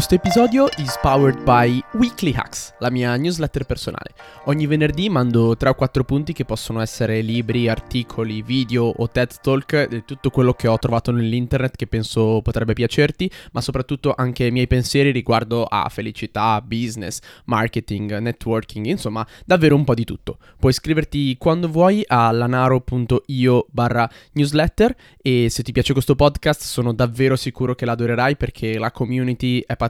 Questo episodio is powered by Weekly Hacks, la mia newsletter personale. Ogni venerdì mando 3 o 4 punti che possono essere libri, articoli, video o TED Talk, di tutto quello che ho trovato nell'internet che penso potrebbe piacerti, ma soprattutto anche i miei pensieri riguardo a felicità, business, marketing, networking, insomma, davvero un po' di tutto. Puoi iscriverti quando vuoi a lanaro.io barra newsletter e se ti piace questo podcast sono davvero sicuro che l'adorerai perché la community è pazzesca,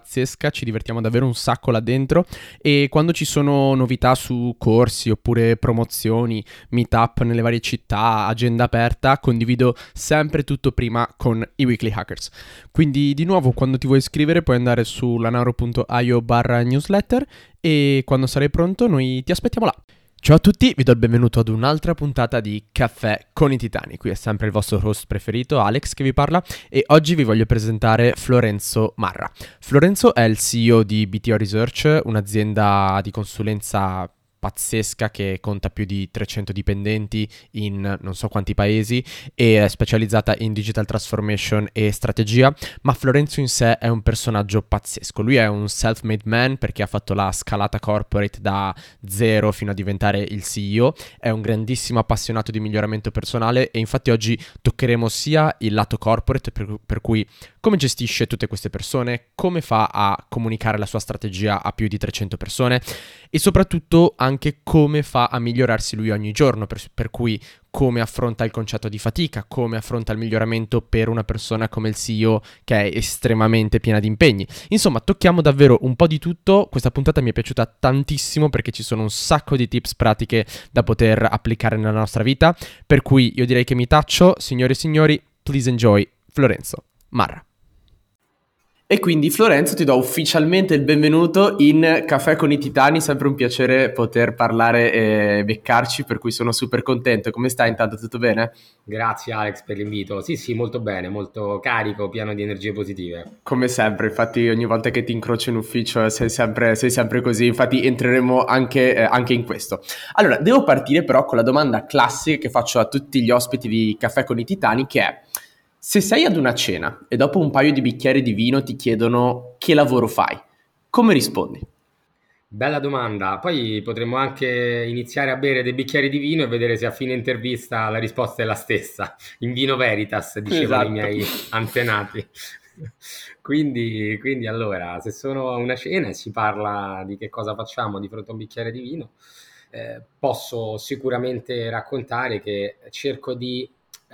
ci divertiamo davvero un sacco là dentro e quando ci sono novità su corsi oppure promozioni, meetup nelle varie città, agenda aperta, condivido sempre tutto prima con i weekly hackers. Quindi di nuovo quando ti vuoi iscrivere puoi andare su lanaro.io barra newsletter e quando sarai pronto noi ti aspettiamo là. Ciao a tutti, vi do il benvenuto ad un'altra puntata di Caffè con i Titani. Qui è sempre il vostro host preferito, Alex, che vi parla e oggi vi voglio presentare Florenzo Marra. Florenzo è il CEO di BTO Research, un'azienda di consulenza pazzesca che conta più di 300 dipendenti in non so quanti paesi e è specializzata in digital transformation e strategia, ma Florenzo in sé è un personaggio pazzesco. Lui è un self-made man perché ha fatto la scalata corporate da zero fino a diventare il CEO, è un grandissimo appassionato di miglioramento personale e infatti oggi toccheremo sia il lato corporate per, per cui come gestisce tutte queste persone, come fa a comunicare la sua strategia a più di 300 persone e soprattutto anche come fa a migliorarsi lui ogni giorno, per, per, cui come affronta il concetto di fatica, come affronta il miglioramento per una persona come il CEO che è estremamente piena di impegni. Insomma, tocchiamo davvero un po' di tutto, questa puntata mi è piaciuta tantissimo perché ci sono un sacco di tips pratiche da poter applicare nella nostra vita, per cui io direi che mi taccio, signore e signori, please enjoy Florenzo Marra. E quindi Florenzo ti do ufficialmente il benvenuto in Caffè con i Titani, sempre un piacere poter parlare e beccarci, per cui sono super contento. Come stai intanto? Tutto bene? Grazie Alex per l'invito. Sì, sì, molto bene, molto carico, pieno di energie positive. Come sempre, infatti ogni volta che ti incrocio in ufficio sei sempre, sei sempre così, infatti entreremo anche, eh, anche in questo. Allora, devo partire però con la domanda classica che faccio a tutti gli ospiti di Caffè con i Titani, che è se sei ad una cena e dopo un paio di bicchieri di vino ti chiedono che lavoro fai, come rispondi? Bella domanda. Poi potremmo anche iniziare a bere dei bicchieri di vino e vedere se a fine intervista la risposta è la stessa. In vino veritas, dicevano esatto. i miei antenati. quindi, quindi, allora, se sono a una cena e si parla di che cosa facciamo di fronte a un bicchiere di vino, eh, posso sicuramente raccontare che cerco di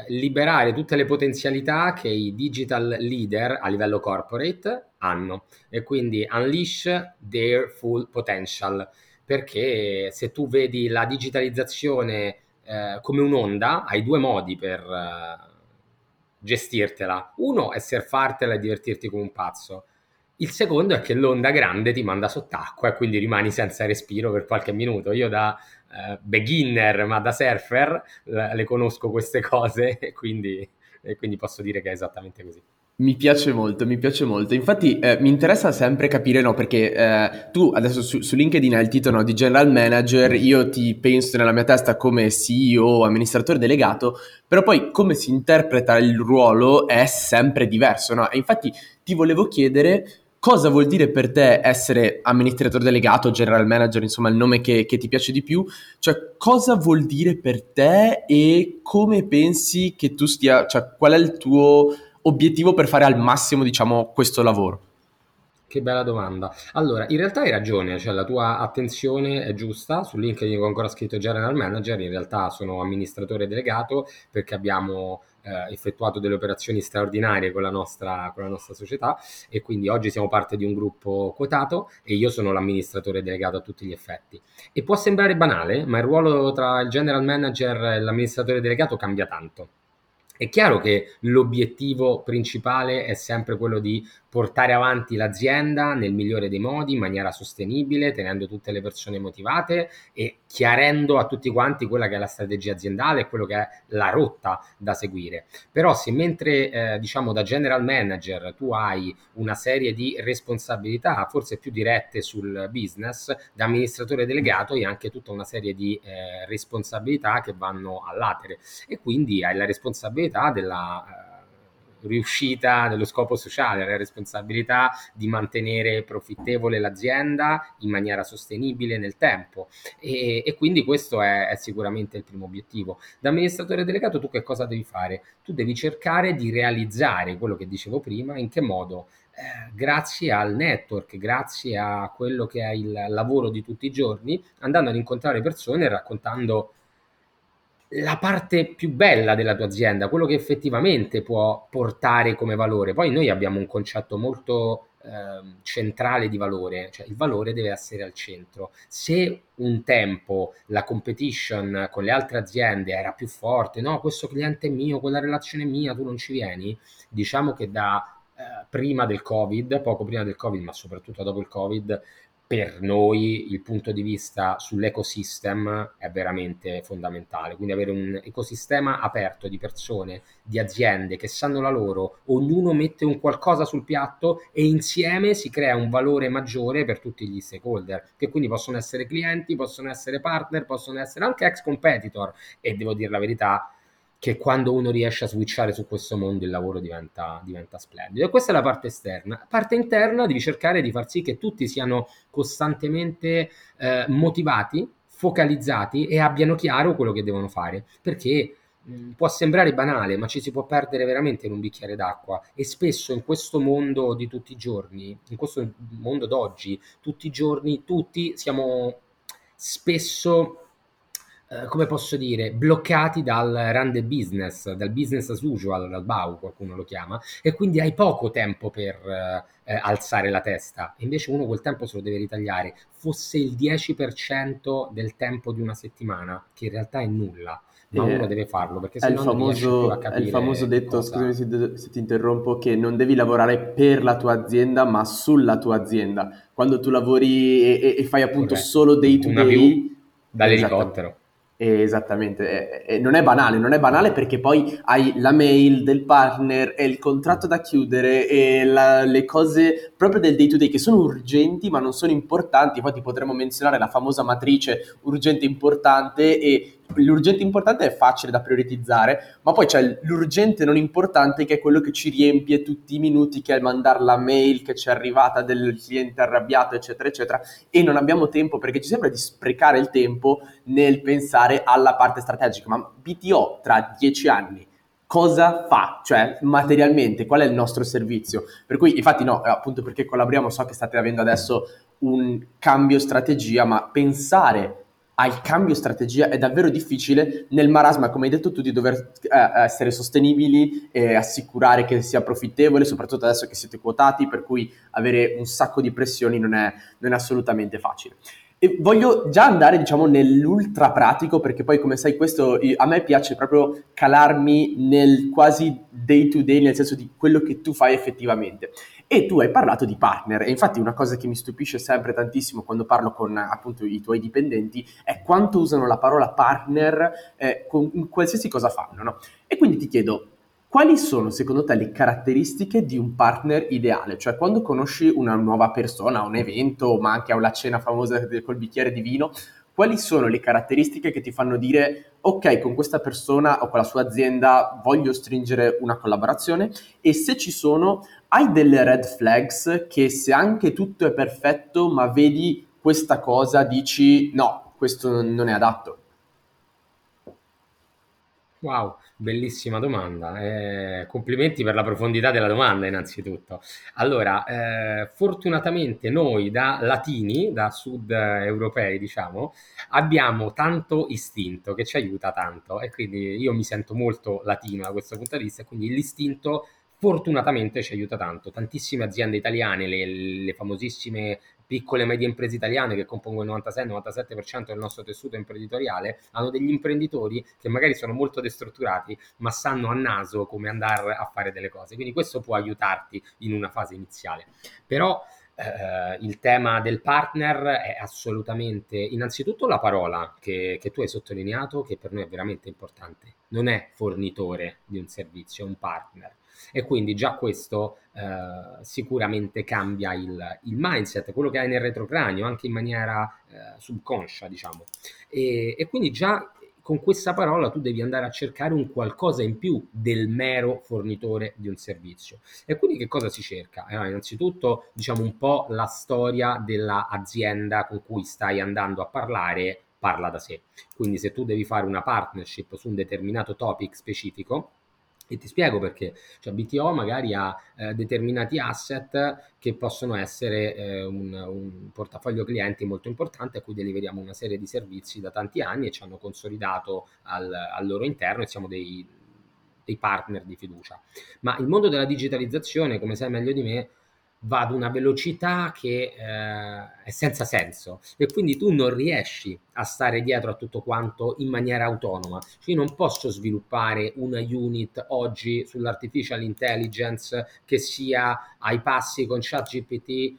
liberare tutte le potenzialità che i digital leader a livello corporate hanno e quindi unleash their full potential. Perché se tu vedi la digitalizzazione eh, come un'onda hai due modi per eh, gestirtela. Uno è surfartela e divertirti come un pazzo. Il secondo è che l'onda grande ti manda sott'acqua e quindi rimani senza respiro per qualche minuto. Io da eh, beginner, ma da surfer, le conosco queste cose e quindi, e quindi posso dire che è esattamente così. Mi piace molto, mi piace molto. Infatti eh, mi interessa sempre capire, no, perché eh, tu adesso su, su, LinkedIn hai il titolo no, di General Manager, io ti penso nella mia testa come CEO, amministratore delegato, però poi come si interpreta il ruolo è sempre diverso, no? E infatti ti volevo chiedere cosa vuol dire per te essere amministratore delegato, general manager, insomma il nome che, che, ti piace di più, cioè cosa vuol dire per te e come pensi che tu stia, cioè qual è il tuo obiettivo per fare al massimo, diciamo, questo lavoro? Che bella domanda. Allora, in realtà hai ragione, cioè la tua attenzione è giusta. Su LinkedIn ho ancora scritto General Manager, in realtà sono amministratore delegato perché abbiamo eh, effettuato delle operazioni straordinarie con la, nostra, con la nostra società e quindi oggi siamo parte di un gruppo quotato e io sono l'amministratore delegato a tutti gli effetti. E può sembrare banale, ma il ruolo tra il general manager e l'amministratore delegato cambia tanto. È chiaro che l'obiettivo principale è sempre quello di portare avanti l'azienda nel migliore dei modi, in maniera sostenibile, tenendo tutte le persone motivate e chiarendo a tutti quanti quella che è la strategia aziendale e quello che è la rotta da seguire. Però se mentre eh, diciamo da general manager tu hai una serie di responsabilità forse più dirette sul business, da amministratore delegato hai anche tutta una serie di eh, responsabilità che vanno all'atere e quindi hai la responsabilità della riuscita dello scopo sociale, la responsabilità di mantenere profittevole l'azienda in maniera sostenibile nel tempo e, e quindi questo è, è, sicuramente il primo obiettivo. Da amministratore delegato tu che cosa devi fare? Tu devi cercare di realizzare quello che dicevo prima, in che modo? Eh, grazie al network, grazie a quello che è il lavoro di tutti i giorni, andando ad incontrare persone e raccontando la parte più bella della tua azienda, quello che effettivamente può portare come valore. Poi noi abbiamo un concetto molto eh, centrale di valore, cioè il valore deve essere al centro. Se un tempo la competition con le altre aziende era più forte, no, questo cliente è mio, quella relazione è mia, tu non ci vieni, diciamo che da eh, prima del Covid, poco prima del Covid, ma soprattutto dopo il Covid, per noi il punto di vista sull'ecosystem è veramente fondamentale. Quindi avere un ecosistema aperto di persone, di aziende che sanno la loro, ognuno mette un qualcosa sul piatto e insieme si crea un valore maggiore per tutti gli stakeholder, che quindi possono essere clienti, possono essere partner, possono essere anche ex competitor e devo dire la verità, che quando uno riesce a switchare su questo mondo il lavoro diventa, diventa splendido. E questa è la parte esterna. La parte interna devi cercare di far sì che tutti siano costantemente eh, motivati, focalizzati e abbiano chiaro quello che devono fare. Perché mh, può sembrare banale, ma ci si può perdere veramente in un bicchiere d'acqua. E spesso in questo mondo di tutti i giorni, in questo mondo d'oggi, tutti i giorni, tutti siamo spesso eh, come posso dire, bloccati dal run the business, dal business as usual, dal BAU qualcuno lo chiama, e quindi hai poco tempo per eh, eh, alzare la testa. Invece uno quel tempo se lo deve ritagliare, fosse il 10% del tempo di una settimana, che in realtà è nulla. Ma eh, uno deve farlo perché se no famoso, È il famoso detto, cosa... scusami se, se ti interrompo, che non devi lavorare per la tua azienda ma sulla tua azienda. Quando tu lavori e, e fai appunto okay. solo day to day... Dall'elicottero. Esattamente, e, e non è banale, non è banale perché poi hai la mail del partner e il contratto da chiudere e la, le cose proprio del day to day che sono urgenti ma non sono importanti, poi ti potremmo menzionare la famosa matrice urgente importante e l'urgente importante è facile da prioritizzare, ma poi c'è l'urgente non importante che è quello che ci riempie tutti i minuti, che è mandare la mail che ci è arrivata del cliente arrabbiato, eccetera, eccetera, e non abbiamo tempo perché ci sembra di sprecare il tempo nel pensare alla parte strategica, ma BTO tra dieci anni cosa fa, cioè materialmente, qual è il nostro servizio. Per cui, infatti, no, appunto perché collaboriamo, so che state avendo adesso un cambio strategia, ma pensare al cambio strategia è davvero difficile nel marasma, come hai detto tu, di dover eh, essere sostenibili e assicurare che sia profittevole, soprattutto adesso che siete quotati, per cui avere un sacco di pressioni non è, non è assolutamente facile. E voglio già andare, diciamo, nell'ultra pratico, perché poi, come sai, questo a me piace proprio calarmi nel quasi day to day, nel senso di quello che tu fai effettivamente. E tu hai parlato di partner, e infatti una cosa che mi stupisce sempre tantissimo quando parlo con appunto i tuoi dipendenti è quanto usano la parola partner eh, con qualsiasi cosa fanno, no? E quindi ti chiedo, quali sono secondo te le caratteristiche di un partner ideale? Cioè quando conosci una nuova persona, un evento, ma anche a una cena famosa col bicchiere di vino, quali sono le caratteristiche che ti fanno dire ok, con questa persona o con la sua azienda voglio stringere una collaborazione e se ci sono, hai delle red flags che se anche tutto è perfetto ma vedi questa cosa dici no, questo non è adatto? Wow, bellissima domanda. Eh, complimenti per la profondità della domanda, innanzitutto. Allora, eh, fortunatamente noi da latini, da sud europei, diciamo, abbiamo tanto istinto che ci aiuta tanto e quindi io mi sento molto latino da questo punto di vista quindi l'istinto fortunatamente ci aiuta tanto. Tantissime aziende italiane, le, le famosissime piccole e medie imprese italiane che compongono il 96-97% del nostro tessuto imprenditoriale, hanno degli imprenditori che magari sono molto destrutturati, ma sanno a naso come andare a fare delle cose. Quindi questo può aiutarti in una fase iniziale. Però eh, il tema del partner è assolutamente, innanzitutto la parola che, che tu hai sottolineato, che per noi è veramente importante. Non è fornitore di un servizio, è un partner e quindi già questo eh, sicuramente cambia il, il, mindset, quello che hai nel retrocranio, anche in maniera eh, subconscia, diciamo. E, e, quindi già con questa parola tu devi andare a cercare un qualcosa in più del mero fornitore di un servizio. E quindi che cosa si cerca? Eh, innanzitutto diciamo un po' la storia dell'azienda con cui stai andando a parlare parla da sé. Quindi se tu devi fare una partnership su un determinato topic specifico, e ti spiego perché, cioè BTO magari ha eh, determinati asset che possono essere eh, un, un, portafoglio clienti molto importante a cui deliveriamo una serie di servizi da tanti anni e ci hanno consolidato al, al loro interno e siamo dei, dei partner di fiducia. Ma il mondo della digitalizzazione, come sai meglio di me, va ad una velocità che eh, è senza senso e quindi tu non riesci a stare dietro a tutto quanto in maniera autonoma. Cioè io non posso sviluppare una unit oggi sull'artificial intelligence che sia ai passi con ChatGPT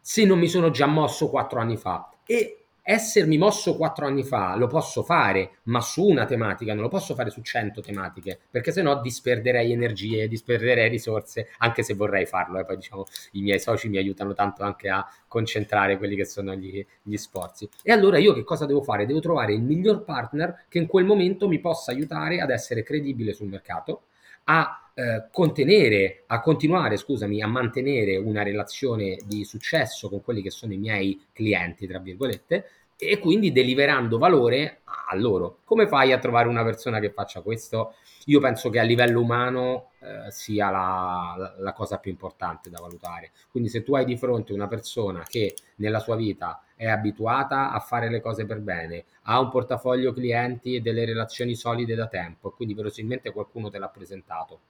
se non mi sono già mosso quattro anni fa. E essermi mosso quattro anni fa lo posso fare, ma su una tematica, non lo posso fare su cento tematiche, perché sennò disperderei energie, disperderei risorse, anche se vorrei farlo. E poi diciamo i miei soci mi aiutano tanto anche a concentrare quelli che sono gli, gli sforzi. E allora io che cosa devo fare? Devo trovare il miglior partner che in quel momento mi possa aiutare ad essere credibile sul mercato, a eh, contenere, a continuare, scusami, a mantenere una relazione di successo con quelli che sono i miei clienti, tra virgolette, e quindi deliverando valore a loro. Come fai a trovare una persona che faccia questo? Io penso che a livello umano eh, sia la, la, cosa più importante da valutare. Quindi se tu hai di fronte una persona che nella sua vita è abituata a fare le cose per bene, ha un portafoglio clienti e delle relazioni solide da tempo, quindi verosimilmente qualcuno te l'ha presentato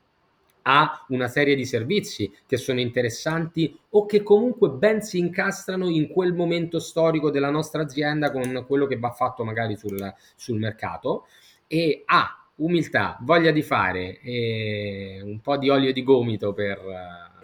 ha una serie di servizi che sono interessanti o che comunque ben si incastrano in quel momento storico della nostra azienda con quello che va fatto magari sul, sul mercato. E ha umiltà, voglia di fare e un po' di olio di gomito per uh,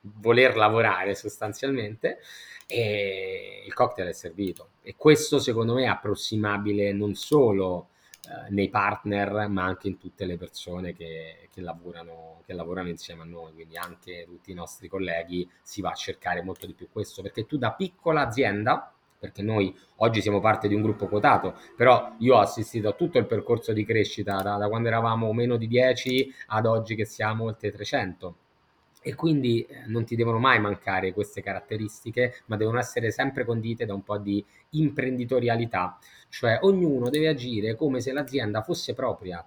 voler lavorare sostanzialmente e il cocktail è servito. E questo secondo me è approssimabile non solo eh, nei partner, ma anche in tutte le persone che, che, lavorano, che lavorano insieme a noi, quindi anche tutti i nostri colleghi si va a cercare molto di più questo, perché tu da piccola azienda, perché noi oggi siamo parte di un gruppo quotato, però io ho assistito a tutto il percorso di crescita da, da quando eravamo meno di 10 ad oggi che siamo oltre 300 e quindi eh, non ti devono mai mancare queste caratteristiche, ma devono essere sempre condite da un po' di imprenditorialità, cioè ognuno deve agire come se l'azienda fosse propria,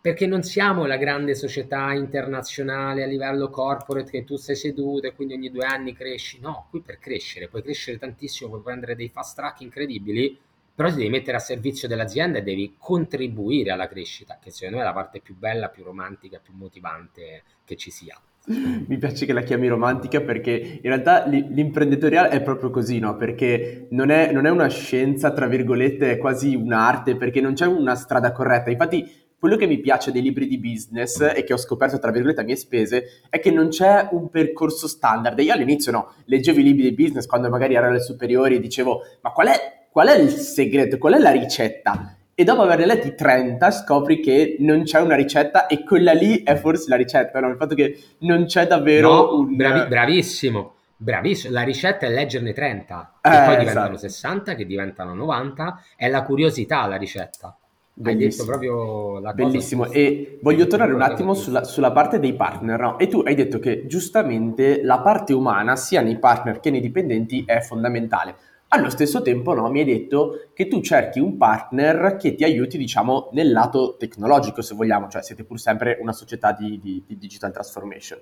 perché non siamo la grande società internazionale a livello corporate che tu sei seduto e quindi ogni due anni cresci, no, qui per crescere, puoi crescere tantissimo, puoi prendere dei fast track incredibili, però ti devi mettere a servizio dell'azienda e devi contribuire alla crescita, che secondo me è la parte più bella, più romantica, più motivante che ci sia. Mi piace che la chiami romantica perché in realtà l'imprenditoriale è proprio così, no? Perché non è, non è una scienza, tra virgolette, è quasi un'arte, perché non c'è una strada corretta. Infatti, quello che mi piace dei libri di business e che ho scoperto, tra virgolette, a mie spese, è che non c'è un percorso standard. Io all'inizio, no, leggevo i libri di business quando magari ero alle superiori e dicevo, ma qual è, qual è il segreto, qual è la ricetta? E dopo averne letti 30 scopri che non c'è una ricetta e quella lì è forse la ricetta, no? il fatto che non c'è davvero no, un... Bravi, bravissimo, bravissimo, la ricetta è leggerne 30, che eh, poi diventano esatto. 60, che diventano 90, è la curiosità la ricetta. Bellissimo. Hai detto proprio la cosa Bellissimo, e voglio tornare un attimo sulla, sulla, parte dei partner, no? E tu hai detto che giustamente la parte umana, sia nei partner che nei dipendenti, è fondamentale. Allo stesso tempo no, mi hai detto che tu cerchi un partner che ti aiuti, diciamo, nel lato tecnologico, se vogliamo, cioè siete pur sempre una società di, di, di digital transformation.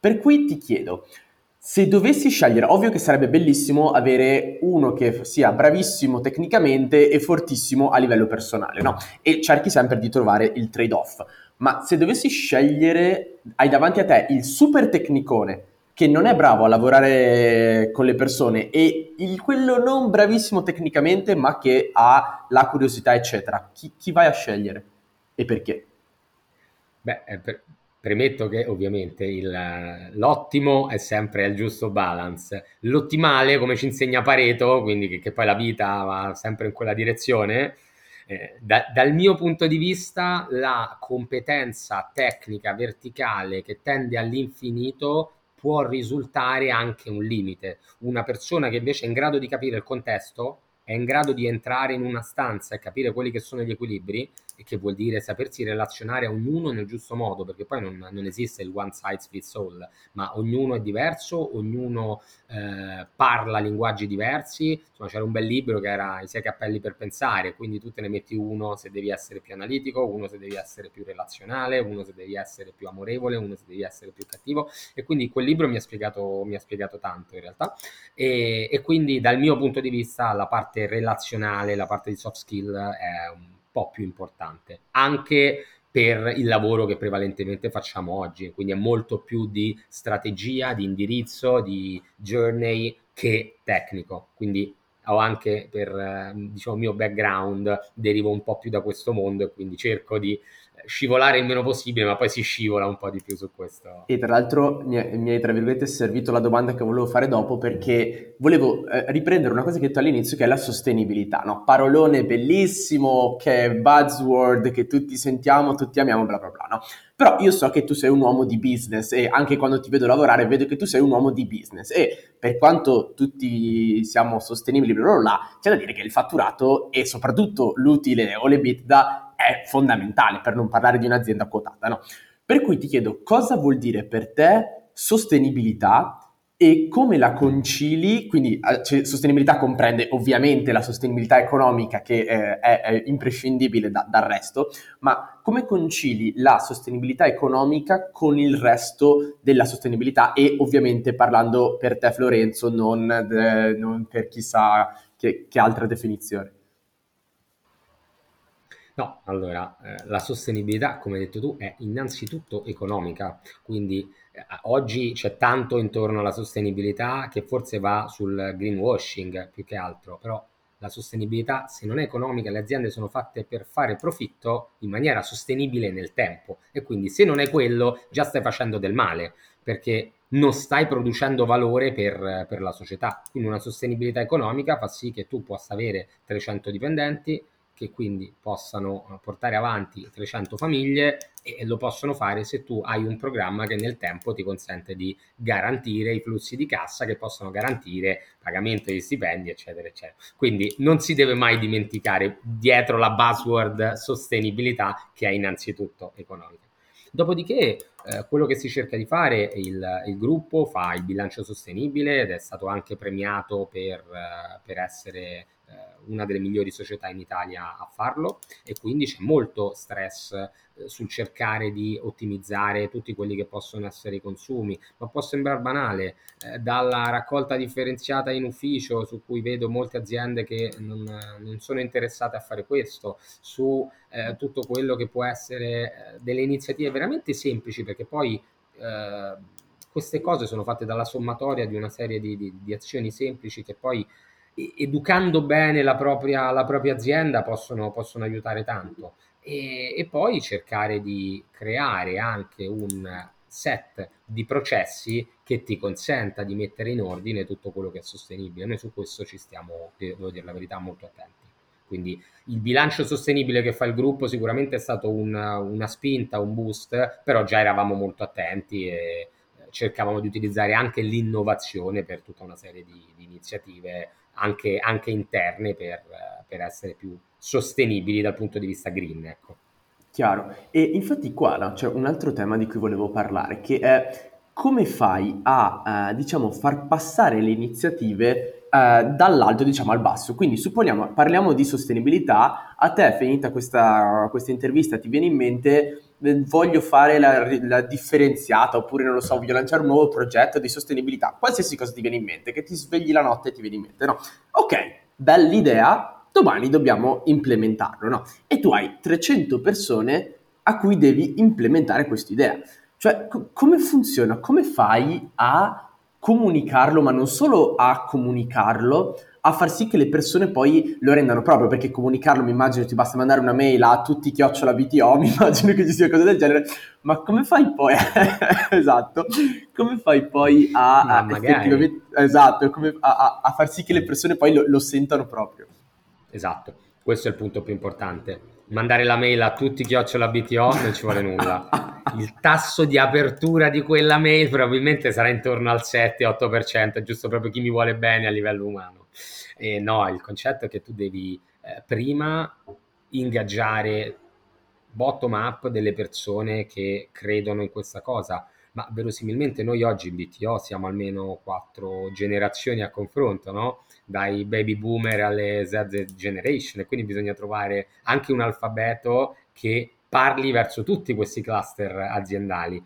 Per cui ti chiedo, se dovessi scegliere, ovvio che sarebbe bellissimo avere uno che sia bravissimo tecnicamente e fortissimo a livello personale, no? E cerchi sempre di trovare il trade-off. Ma se dovessi scegliere, hai davanti a te il super tecnicone che non è bravo a lavorare con le persone e il, quello non bravissimo tecnicamente ma che ha la curiosità eccetera, chi, chi vai a scegliere? E perché? Beh, eh, per, premetto che ovviamente il, l'ottimo è sempre il giusto balance, l'ottimale come ci insegna Pareto, quindi che, che poi la vita va sempre in quella direzione, eh, da, dal mio punto di vista la competenza tecnica verticale che tende all'infinito può risultare anche un limite. Una persona che invece è in grado di capire il contesto è in grado di entrare in una stanza e capire quelli che sono gli equilibri, che vuol dire sapersi relazionare a ognuno nel giusto modo, perché poi non, non esiste il one size fits all, ma ognuno è diverso, ognuno eh, parla linguaggi diversi. Insomma, c'era un bel libro che era I sei cappelli per pensare, quindi tu te ne metti uno se devi essere più analitico, uno se devi essere più relazionale, uno se devi essere più amorevole, uno se devi essere più cattivo. E quindi quel libro mi ha spiegato, mi ha spiegato tanto in realtà. E, e quindi dal mio punto di vista la parte relazionale, la parte di soft skill è un po' più importante, anche per il lavoro che prevalentemente facciamo oggi, quindi è molto più di strategia, di indirizzo, di journey che tecnico, quindi ho anche per eh, diciamo, il mio background derivo un po' più da questo mondo e quindi cerco di scivolare il meno possibile, ma poi si scivola un po' di più su questo. E tra l'altro mi, hai, tra virgolette, servito la domanda che volevo fare dopo perché volevo eh, riprendere una cosa che hai detto all'inizio che è la sostenibilità, no? Parolone bellissimo, che è buzzword, che tutti sentiamo, tutti amiamo, bla bla bla, no? Però io so che tu sei un uomo di business e anche quando ti vedo lavorare vedo che tu sei un uomo di business e per quanto tutti siamo sostenibili, bla bla bla, c'è da dire che il fatturato e soprattutto l'utile o le l'EBITDA è fondamentale per non parlare di un'azienda quotata, no? Per cui ti chiedo cosa vuol dire per te sostenibilità e come la concili, quindi eh, cioè, sostenibilità comprende ovviamente la sostenibilità economica che eh, è, è, imprescindibile da, dal resto, ma come concili la sostenibilità economica con il resto della sostenibilità e ovviamente parlando per te Florenzo, non, de, non per chissà che, che altra definizione. No, allora, eh, la sostenibilità, come hai detto tu, è innanzitutto economica, quindi eh, oggi c'è tanto intorno alla sostenibilità che forse va sul greenwashing più che altro, però la sostenibilità, se non è economica, le aziende sono fatte per fare profitto in maniera sostenibile nel tempo. E quindi se non è quello già stai facendo del male perché non stai producendo valore per, per la società. Quindi una sostenibilità economica fa sì che tu possa avere 300 dipendenti, che quindi possano eh, portare avanti 300 famiglie e lo possono fare se tu hai un programma che nel tempo ti consente di garantire i flussi di cassa che possono garantire pagamento di stipendi, eccetera, eccetera. Quindi non si deve mai dimenticare dietro la buzzword sostenibilità che è innanzitutto economica. Dopodiché eh, quello che si cerca di fare, il, il, gruppo fa il bilancio sostenibile ed è stato anche premiato per, uh, per essere una delle migliori società in Italia a farlo e quindi c'è molto stress eh, sul cercare di ottimizzare tutti quelli che possono essere i consumi, ma può sembrare banale, eh, dalla raccolta differenziata in ufficio su cui vedo molte aziende che non, non sono interessate a fare questo, su eh, tutto quello che può essere eh, delle iniziative veramente semplici perché poi eh, queste cose sono fatte dalla sommatoria di una serie di, di, di azioni semplici che poi educando bene la propria, la propria azienda possono, possono, aiutare tanto. E, e, poi cercare di creare anche un set di processi che ti consenta di mettere in ordine tutto quello che è sostenibile. Noi su questo ci stiamo, devo dire la verità, molto attenti. Quindi il bilancio sostenibile che fa il gruppo sicuramente è stato una, una spinta, un boost, però già eravamo molto attenti e eh, cercavamo di utilizzare anche l'innovazione per tutta una serie di, di iniziative anche, anche interne per, per, essere più sostenibili dal punto di vista green. Ecco. Chiaro, e infatti qua no, c'è un altro tema di cui volevo parlare, che è come fai a, eh, diciamo, far passare le iniziative eh, dall'alto diciamo al basso. Quindi supponiamo, parliamo di sostenibilità, a te finita questa, questa intervista ti viene in mente voglio fare la, la, differenziata oppure non lo so, voglio lanciare un nuovo progetto di sostenibilità, qualsiasi cosa ti viene in mente, che ti svegli la notte e ti viene in mente, no? Ok, bella idea, domani dobbiamo implementarlo, no? E tu hai 300 persone a cui devi implementare questa idea. Cioè, co- come funziona? Come fai a comunicarlo, ma non solo a comunicarlo, a far sì che le persone poi lo rendano proprio, perché comunicarlo mi immagino ti basta mandare una mail a tutti chiocciola BTO, mi immagino che ci sia cose del genere, ma come fai poi, esatto, come fai poi a, a effettivamente, esatto, a, a, a, far sì che le persone poi lo, lo sentano proprio? Esatto. Questo è il punto più importante. Mandare la mail a tutti chiocciola BTO non ci vuole nulla. Il tasso di apertura di quella mail probabilmente sarà intorno al 7-8%, giusto proprio chi mi vuole bene a livello umano. E no, il concetto è che tu devi eh, prima ingaggiare bottom up delle persone che credono in questa cosa ma verosimilmente noi oggi in BTO siamo almeno quattro generazioni a confronto, no? dai baby boomer alle Z generation, e quindi bisogna trovare anche un alfabeto che parli verso tutti questi cluster aziendali.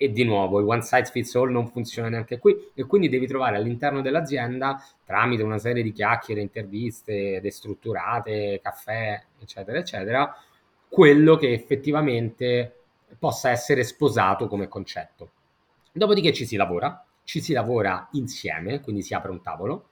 E, di nuovo, il one size fits all non funziona neanche qui, e quindi devi trovare all'interno dell'azienda, tramite una serie di chiacchiere, interviste destrutturate, caffè, eccetera, eccetera, quello che effettivamente possa essere sposato come concetto. Dopodiché ci si lavora, ci si lavora insieme, quindi si apre un tavolo,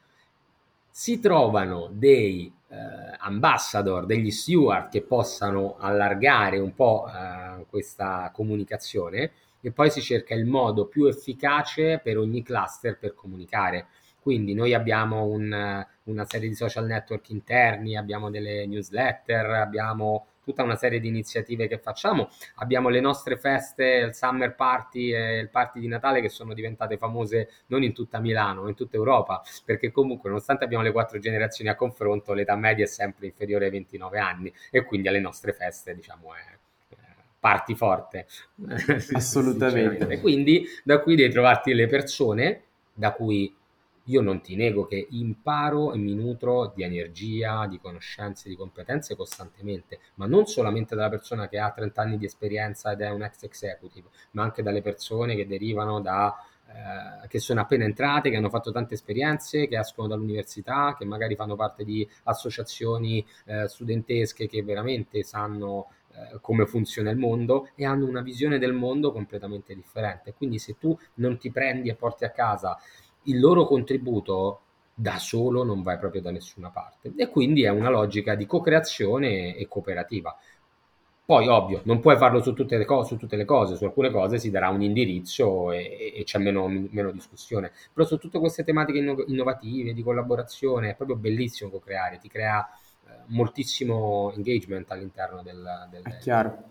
si trovano dei eh, ambassador, degli steward che possano allargare un po' eh, questa comunicazione e poi si cerca il modo più efficace per ogni cluster per comunicare. Quindi noi abbiamo un, una serie di social network interni, abbiamo delle newsletter, abbiamo tutta una serie di iniziative che facciamo. Abbiamo le nostre feste, il summer party e il party di Natale che sono diventate famose non in tutta Milano, ma in tutta Europa, perché comunque nonostante abbiamo le quattro generazioni a confronto, l'età media è sempre inferiore ai 29 anni e quindi alle nostre feste, diciamo, è parti forte. Assolutamente. e quindi da qui devi trovarti le persone da cui io non ti nego che imparo e mi nutro di energia, di conoscenze, di competenze costantemente, ma non solamente dalla persona che ha 30 anni di esperienza ed è un ex executive, ma anche dalle persone che derivano da eh, che sono appena entrate, che hanno fatto tante esperienze, che escono dall'università, che magari fanno parte di associazioni eh, studentesche che veramente sanno eh, come funziona il mondo e hanno una visione del mondo completamente differente. Quindi se tu non ti prendi e porti a casa il loro contributo da solo non vai proprio da nessuna parte e quindi è una logica di co-creazione e cooperativa. Poi, ovvio, non puoi farlo su tutte le, co- su tutte le cose, su alcune cose si darà un indirizzo e, e c'è meno, meno, discussione, però su tutte queste tematiche inno- innovative, di collaborazione, è proprio bellissimo co-creare, ti crea moltissimo engagement all'interno del, del,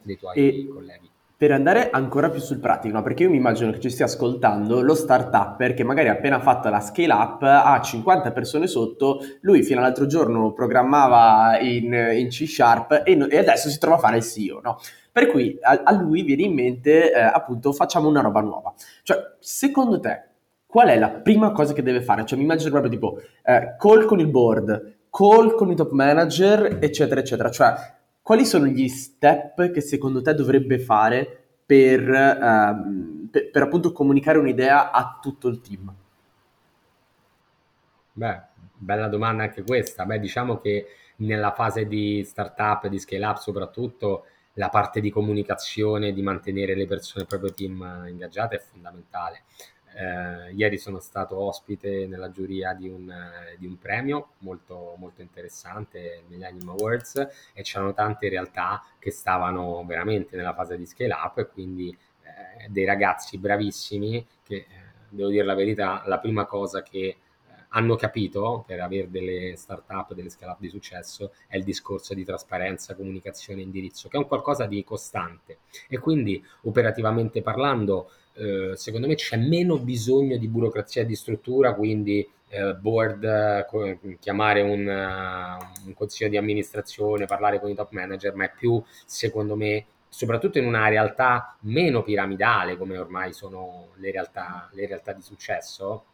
dei tuoi e, colleghi. Per andare ancora più sul pratico, no? perché io mi immagino che ci stia ascoltando lo startup che magari ha appena fatto la scale up, ha 50 persone sotto, lui fino all'altro giorno programmava in, in C Sharp e, no, e, adesso si trova a fare il CEO, no? Per cui a, a lui viene in mente eh, appunto facciamo una roba nuova. Cioè, secondo te, qual è la prima cosa che deve fare? Cioè, mi immagino proprio tipo eh, call con il board, call con i top manager, eccetera, eccetera. Cioè, quali sono gli step che secondo te dovrebbe fare per, ehm, per, per appunto comunicare un'idea a tutto il team? Beh, bella domanda anche questa. Beh, diciamo che nella fase di startup, di scale up soprattutto, la parte di comunicazione, di mantenere le persone, il proprio team ingaggiate è fondamentale. Eh, ieri sono stato ospite nella giuria di un, eh, di un premio molto, molto interessante, il Millennium Awards, e c'erano tante realtà che stavano veramente nella fase di scale up e quindi eh, dei ragazzi bravissimi che, eh, devo dire la verità, la prima cosa che eh, hanno capito per avere delle start-up, delle scale up di successo è il discorso di trasparenza, comunicazione e indirizzo, che è un qualcosa di costante. E quindi operativamente parlando, eh, secondo me c'è meno bisogno di burocrazia di struttura, quindi eh, board, co- chiamare un, uh, un, consiglio di amministrazione, parlare con i top manager, ma è più, secondo me, soprattutto in una realtà meno piramidale come ormai sono le realtà, le realtà di successo,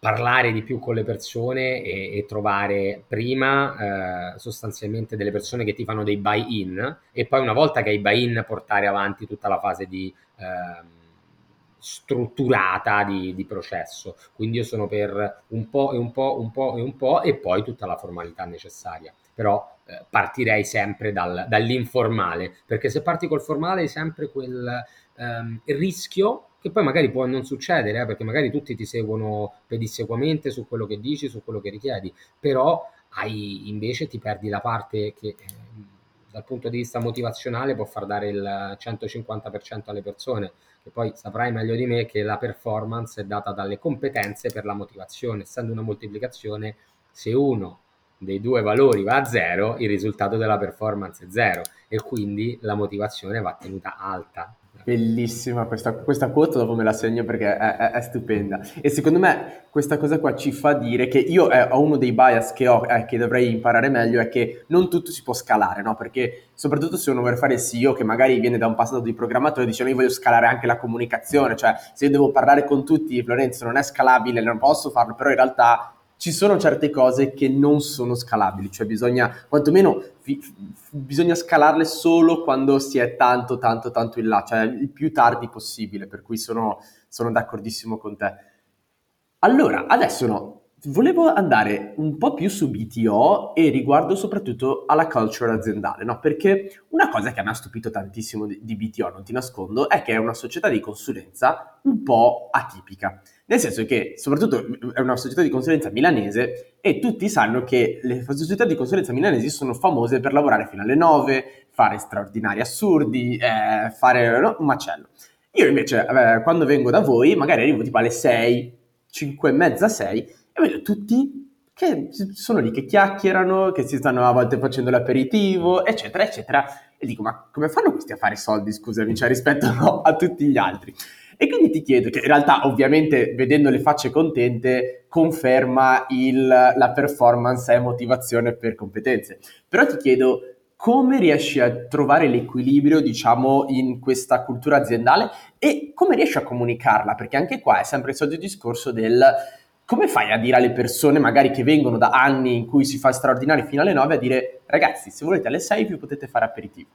parlare di più con le persone e, e trovare prima eh, sostanzialmente delle persone che ti fanno dei buy-in e poi una volta che hai buy-in portare avanti tutta la fase di eh, strutturata di, di, processo. Quindi io sono per un po' e un po', un po' e un po' e poi tutta la formalità necessaria. Però eh, partirei sempre dal, dall'informale, perché se parti col formale hai sempre quel ehm, rischio che poi magari può non succedere, eh, perché magari tutti ti seguono pedissequamente su quello che dici, su quello che richiedi, però hai invece ti perdi la parte che eh, dal punto di vista motivazionale può far dare il 150% alle persone, che poi saprai meglio di me che la performance è data dalle competenze per la motivazione, essendo una moltiplicazione, se uno dei due valori va a zero, il risultato della performance è zero e quindi la motivazione va tenuta alta. Bellissima questa, questa quote, dopo me la segno perché è, è, è, stupenda. E secondo me questa cosa qua ci fa dire che io eh, ho uno dei bias che ho, eh, che dovrei imparare meglio, è che non tutto si può scalare, no? Perché soprattutto se uno vuole fare il CEO che magari viene da un passato di programmatore, dice io voglio scalare anche la comunicazione, cioè se io devo parlare con tutti, Florenzo non è scalabile, non posso farlo, però in realtà ci sono certe cose che non sono scalabili, cioè bisogna, quantomeno fi, bisogna scalarle solo quando si è tanto, tanto, tanto in là, cioè il più tardi possibile, per cui sono, sono d'accordissimo con te. Allora, adesso no, volevo andare un po' più su BTO e riguardo soprattutto alla culture aziendale, no? Perché una cosa che mi ha stupito tantissimo di, di BTO, non ti nascondo, è che è una società di consulenza un po' atipica. Nel senso che, soprattutto, è una società di consulenza milanese e tutti sanno che le società di consulenza milanesi sono famose per lavorare fino alle 9, fare straordinari assurdi, eh, fare no, un macello. Io invece, eh, quando vengo da voi, magari arrivo tipo alle 6, 5 e mezza, 6 e vedo tutti che sono lì che chiacchierano, che si stanno a volte facendo l'aperitivo, eccetera, eccetera. E dico, ma come fanno questi a fare soldi, scusami, cioè rispetto no, a tutti gli altri? E quindi ti chiedo, che in realtà ovviamente vedendo le facce contente conferma il, la performance e motivazione per competenze, però ti chiedo come riesci a trovare l'equilibrio, diciamo, in questa cultura aziendale e come riesci a comunicarla? Perché anche qua è sempre il solito discorso del come fai a dire alle persone, magari che vengono da anni in cui si fa straordinario fino alle 9, a dire ragazzi, se volete alle 6 più potete fare aperitivo?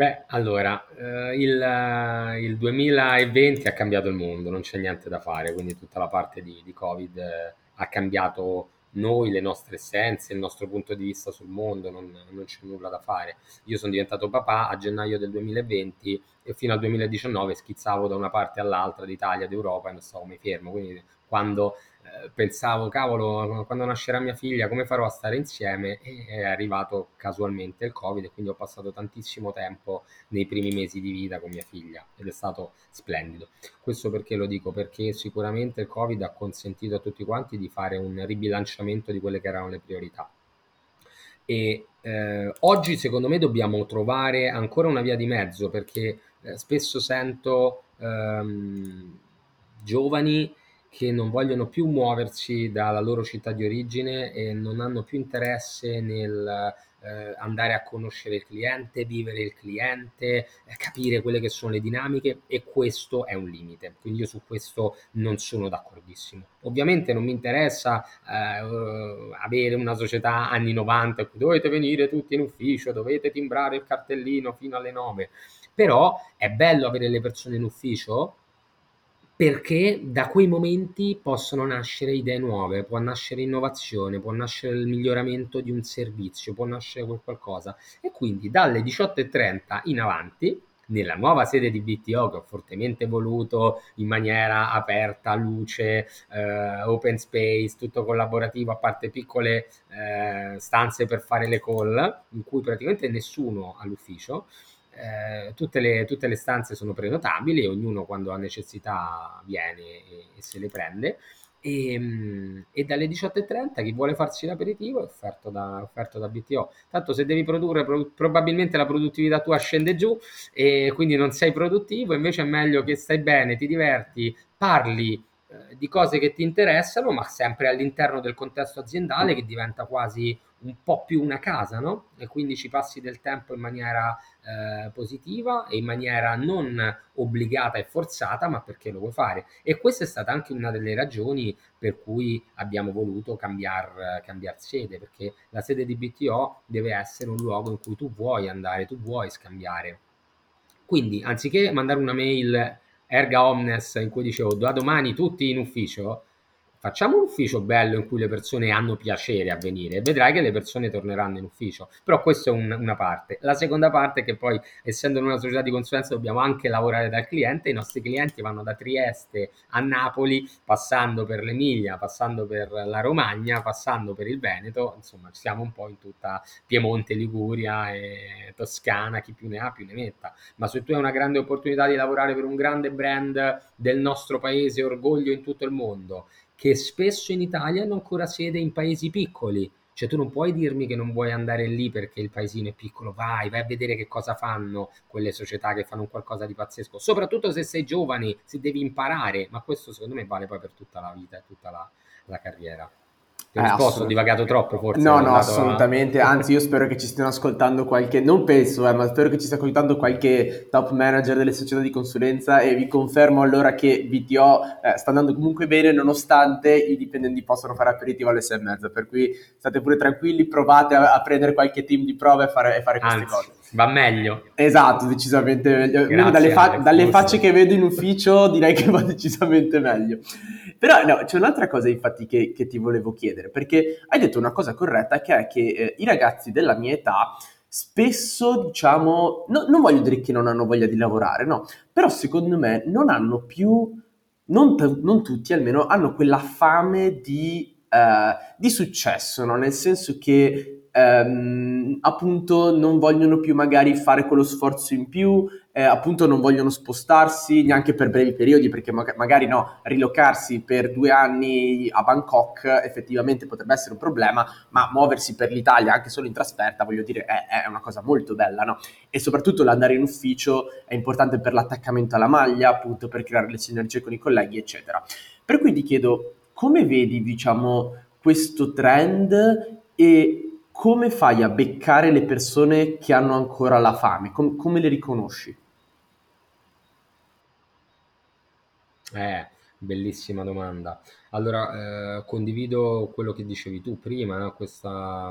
Beh, allora, eh, il, eh, il 2020 ha cambiato il mondo, non c'è niente da fare, quindi tutta la parte di, di Covid eh, ha cambiato noi, le nostre essenze, il nostro punto di vista sul mondo, non, non c'è nulla da fare. Io sono diventato papà a gennaio del 2020 e fino al 2019 schizzavo da una parte all'altra d'Italia, d'Europa e non stavo mai fermo, quindi quando pensavo, cavolo, quando nascerà mia figlia, come farò a stare insieme? E è arrivato casualmente il Covid e quindi ho passato tantissimo tempo nei primi mesi di vita con mia figlia ed è stato splendido. Questo perché lo dico? Perché sicuramente il Covid ha consentito a tutti quanti di fare un ribilanciamento di quelle che erano le priorità. E eh, oggi secondo me dobbiamo trovare ancora una via di mezzo perché eh, spesso sento ehm, giovani che non vogliono più muoversi dalla loro città di origine e non hanno più interesse nel eh, andare a conoscere il cliente, vivere il cliente, eh, capire quelle che sono le dinamiche e questo è un limite. Quindi io su questo non sono d'accordissimo. Ovviamente non mi interessa eh, avere una società anni 90 in cui dovete venire tutti in ufficio, dovete timbrare il cartellino fino alle 9. Però è bello avere le persone in ufficio perché da quei momenti possono nascere idee nuove, può nascere innovazione, può nascere il miglioramento di un servizio, può nascere qualcosa. E quindi dalle 18.30 in avanti, nella nuova sede di BTO che ho fortemente voluto in maniera aperta, luce, eh, open space, tutto collaborativo, a parte piccole eh, stanze per fare le call, in cui praticamente nessuno all'ufficio, eh, tutte, le, tutte, le, stanze sono prenotabili ognuno quando ha necessità viene e, e se le prende. E, ehm, e, dalle 18.30 chi vuole farsi l'aperitivo è offerto da, offerto da BTO. Tanto se devi produrre, pro, probabilmente la produttività tua scende giù e quindi non sei produttivo, invece è meglio che stai bene, ti diverti, parli eh, di cose che ti interessano, ma sempre all'interno del contesto aziendale che diventa quasi un po' più una casa, no? E quindi ci passi del tempo in maniera eh, positiva e in maniera non obbligata e forzata, ma perché lo vuoi fare. E questa è stata anche una delle ragioni per cui abbiamo voluto cambiare cambiar sede, perché la sede di BTO deve essere un luogo in cui tu vuoi andare, tu vuoi scambiare. Quindi, anziché mandare una mail erga omnes in cui dicevo da domani tutti in ufficio, facciamo un ufficio bello in cui le persone hanno piacere a venire e vedrai che le persone torneranno in ufficio. Però questa è un, una parte. La seconda parte è che poi, essendo una società di consulenza, dobbiamo anche lavorare dal cliente. I nostri clienti vanno da Trieste a Napoli, passando per l'Emilia, passando per la Romagna, passando per il Veneto. Insomma, siamo un po' in tutta Piemonte, Liguria e Toscana, chi più ne ha più ne metta. Ma se tu hai una grande opportunità di lavorare per un grande brand del nostro paese, orgoglio in tutto il mondo, che spesso in Italia hanno ancora sede in paesi piccoli. Cioè tu non puoi dirmi che non vuoi andare lì perché il paesino è piccolo, vai, vai a vedere che cosa fanno quelle società che fanno qualcosa di pazzesco, soprattutto se sei giovane, se devi imparare, ma questo secondo me vale poi per tutta la vita e tutta la, la carriera. Ti ho risposto, ho divagato troppo forse. No, no, assolutamente. A... Anzi, io spero che ci stiano ascoltando qualche, non penso, eh, ma spero che ci stia ascoltando qualche top manager delle società di consulenza e vi confermo allora che BTO eh, sta andando comunque bene nonostante i dipendenti possano fare aperitivo alle 6 e mezza. Per cui state pure tranquilli, provate a, a prendere qualche team di prova e fare, e fare queste Anzi, cose. Va meglio. Esatto, decisamente meglio. Grazie, dalle, fa- dalle facce che vedo in ufficio direi che va decisamente meglio. Però no, c'è un'altra cosa infatti che, che, ti volevo chiedere, perché hai detto una cosa corretta che è che eh, i ragazzi della mia età spesso diciamo, no, non voglio dire che non hanno voglia di lavorare, no, però secondo me non hanno più, non, t- non tutti almeno, hanno quella fame di, eh, di successo, no? nel senso che ehm, appunto non vogliono più magari fare quello sforzo in più, eh, appunto non vogliono spostarsi neanche per brevi periodi perché ma- magari no, rilocarsi per due anni a Bangkok effettivamente potrebbe essere un problema, ma muoversi per l'Italia anche solo in trasferta voglio dire è, è una cosa molto bella, no? E soprattutto l'andare in ufficio è importante per l'attaccamento alla maglia, appunto per creare le sinergie con i colleghi, eccetera. Per cui ti chiedo come vedi, diciamo, questo trend e come fai a beccare le persone che hanno ancora la fame? Com- come le riconosci? Eh, bellissima domanda. Allora, eh, condivido quello che dicevi tu prima, questa,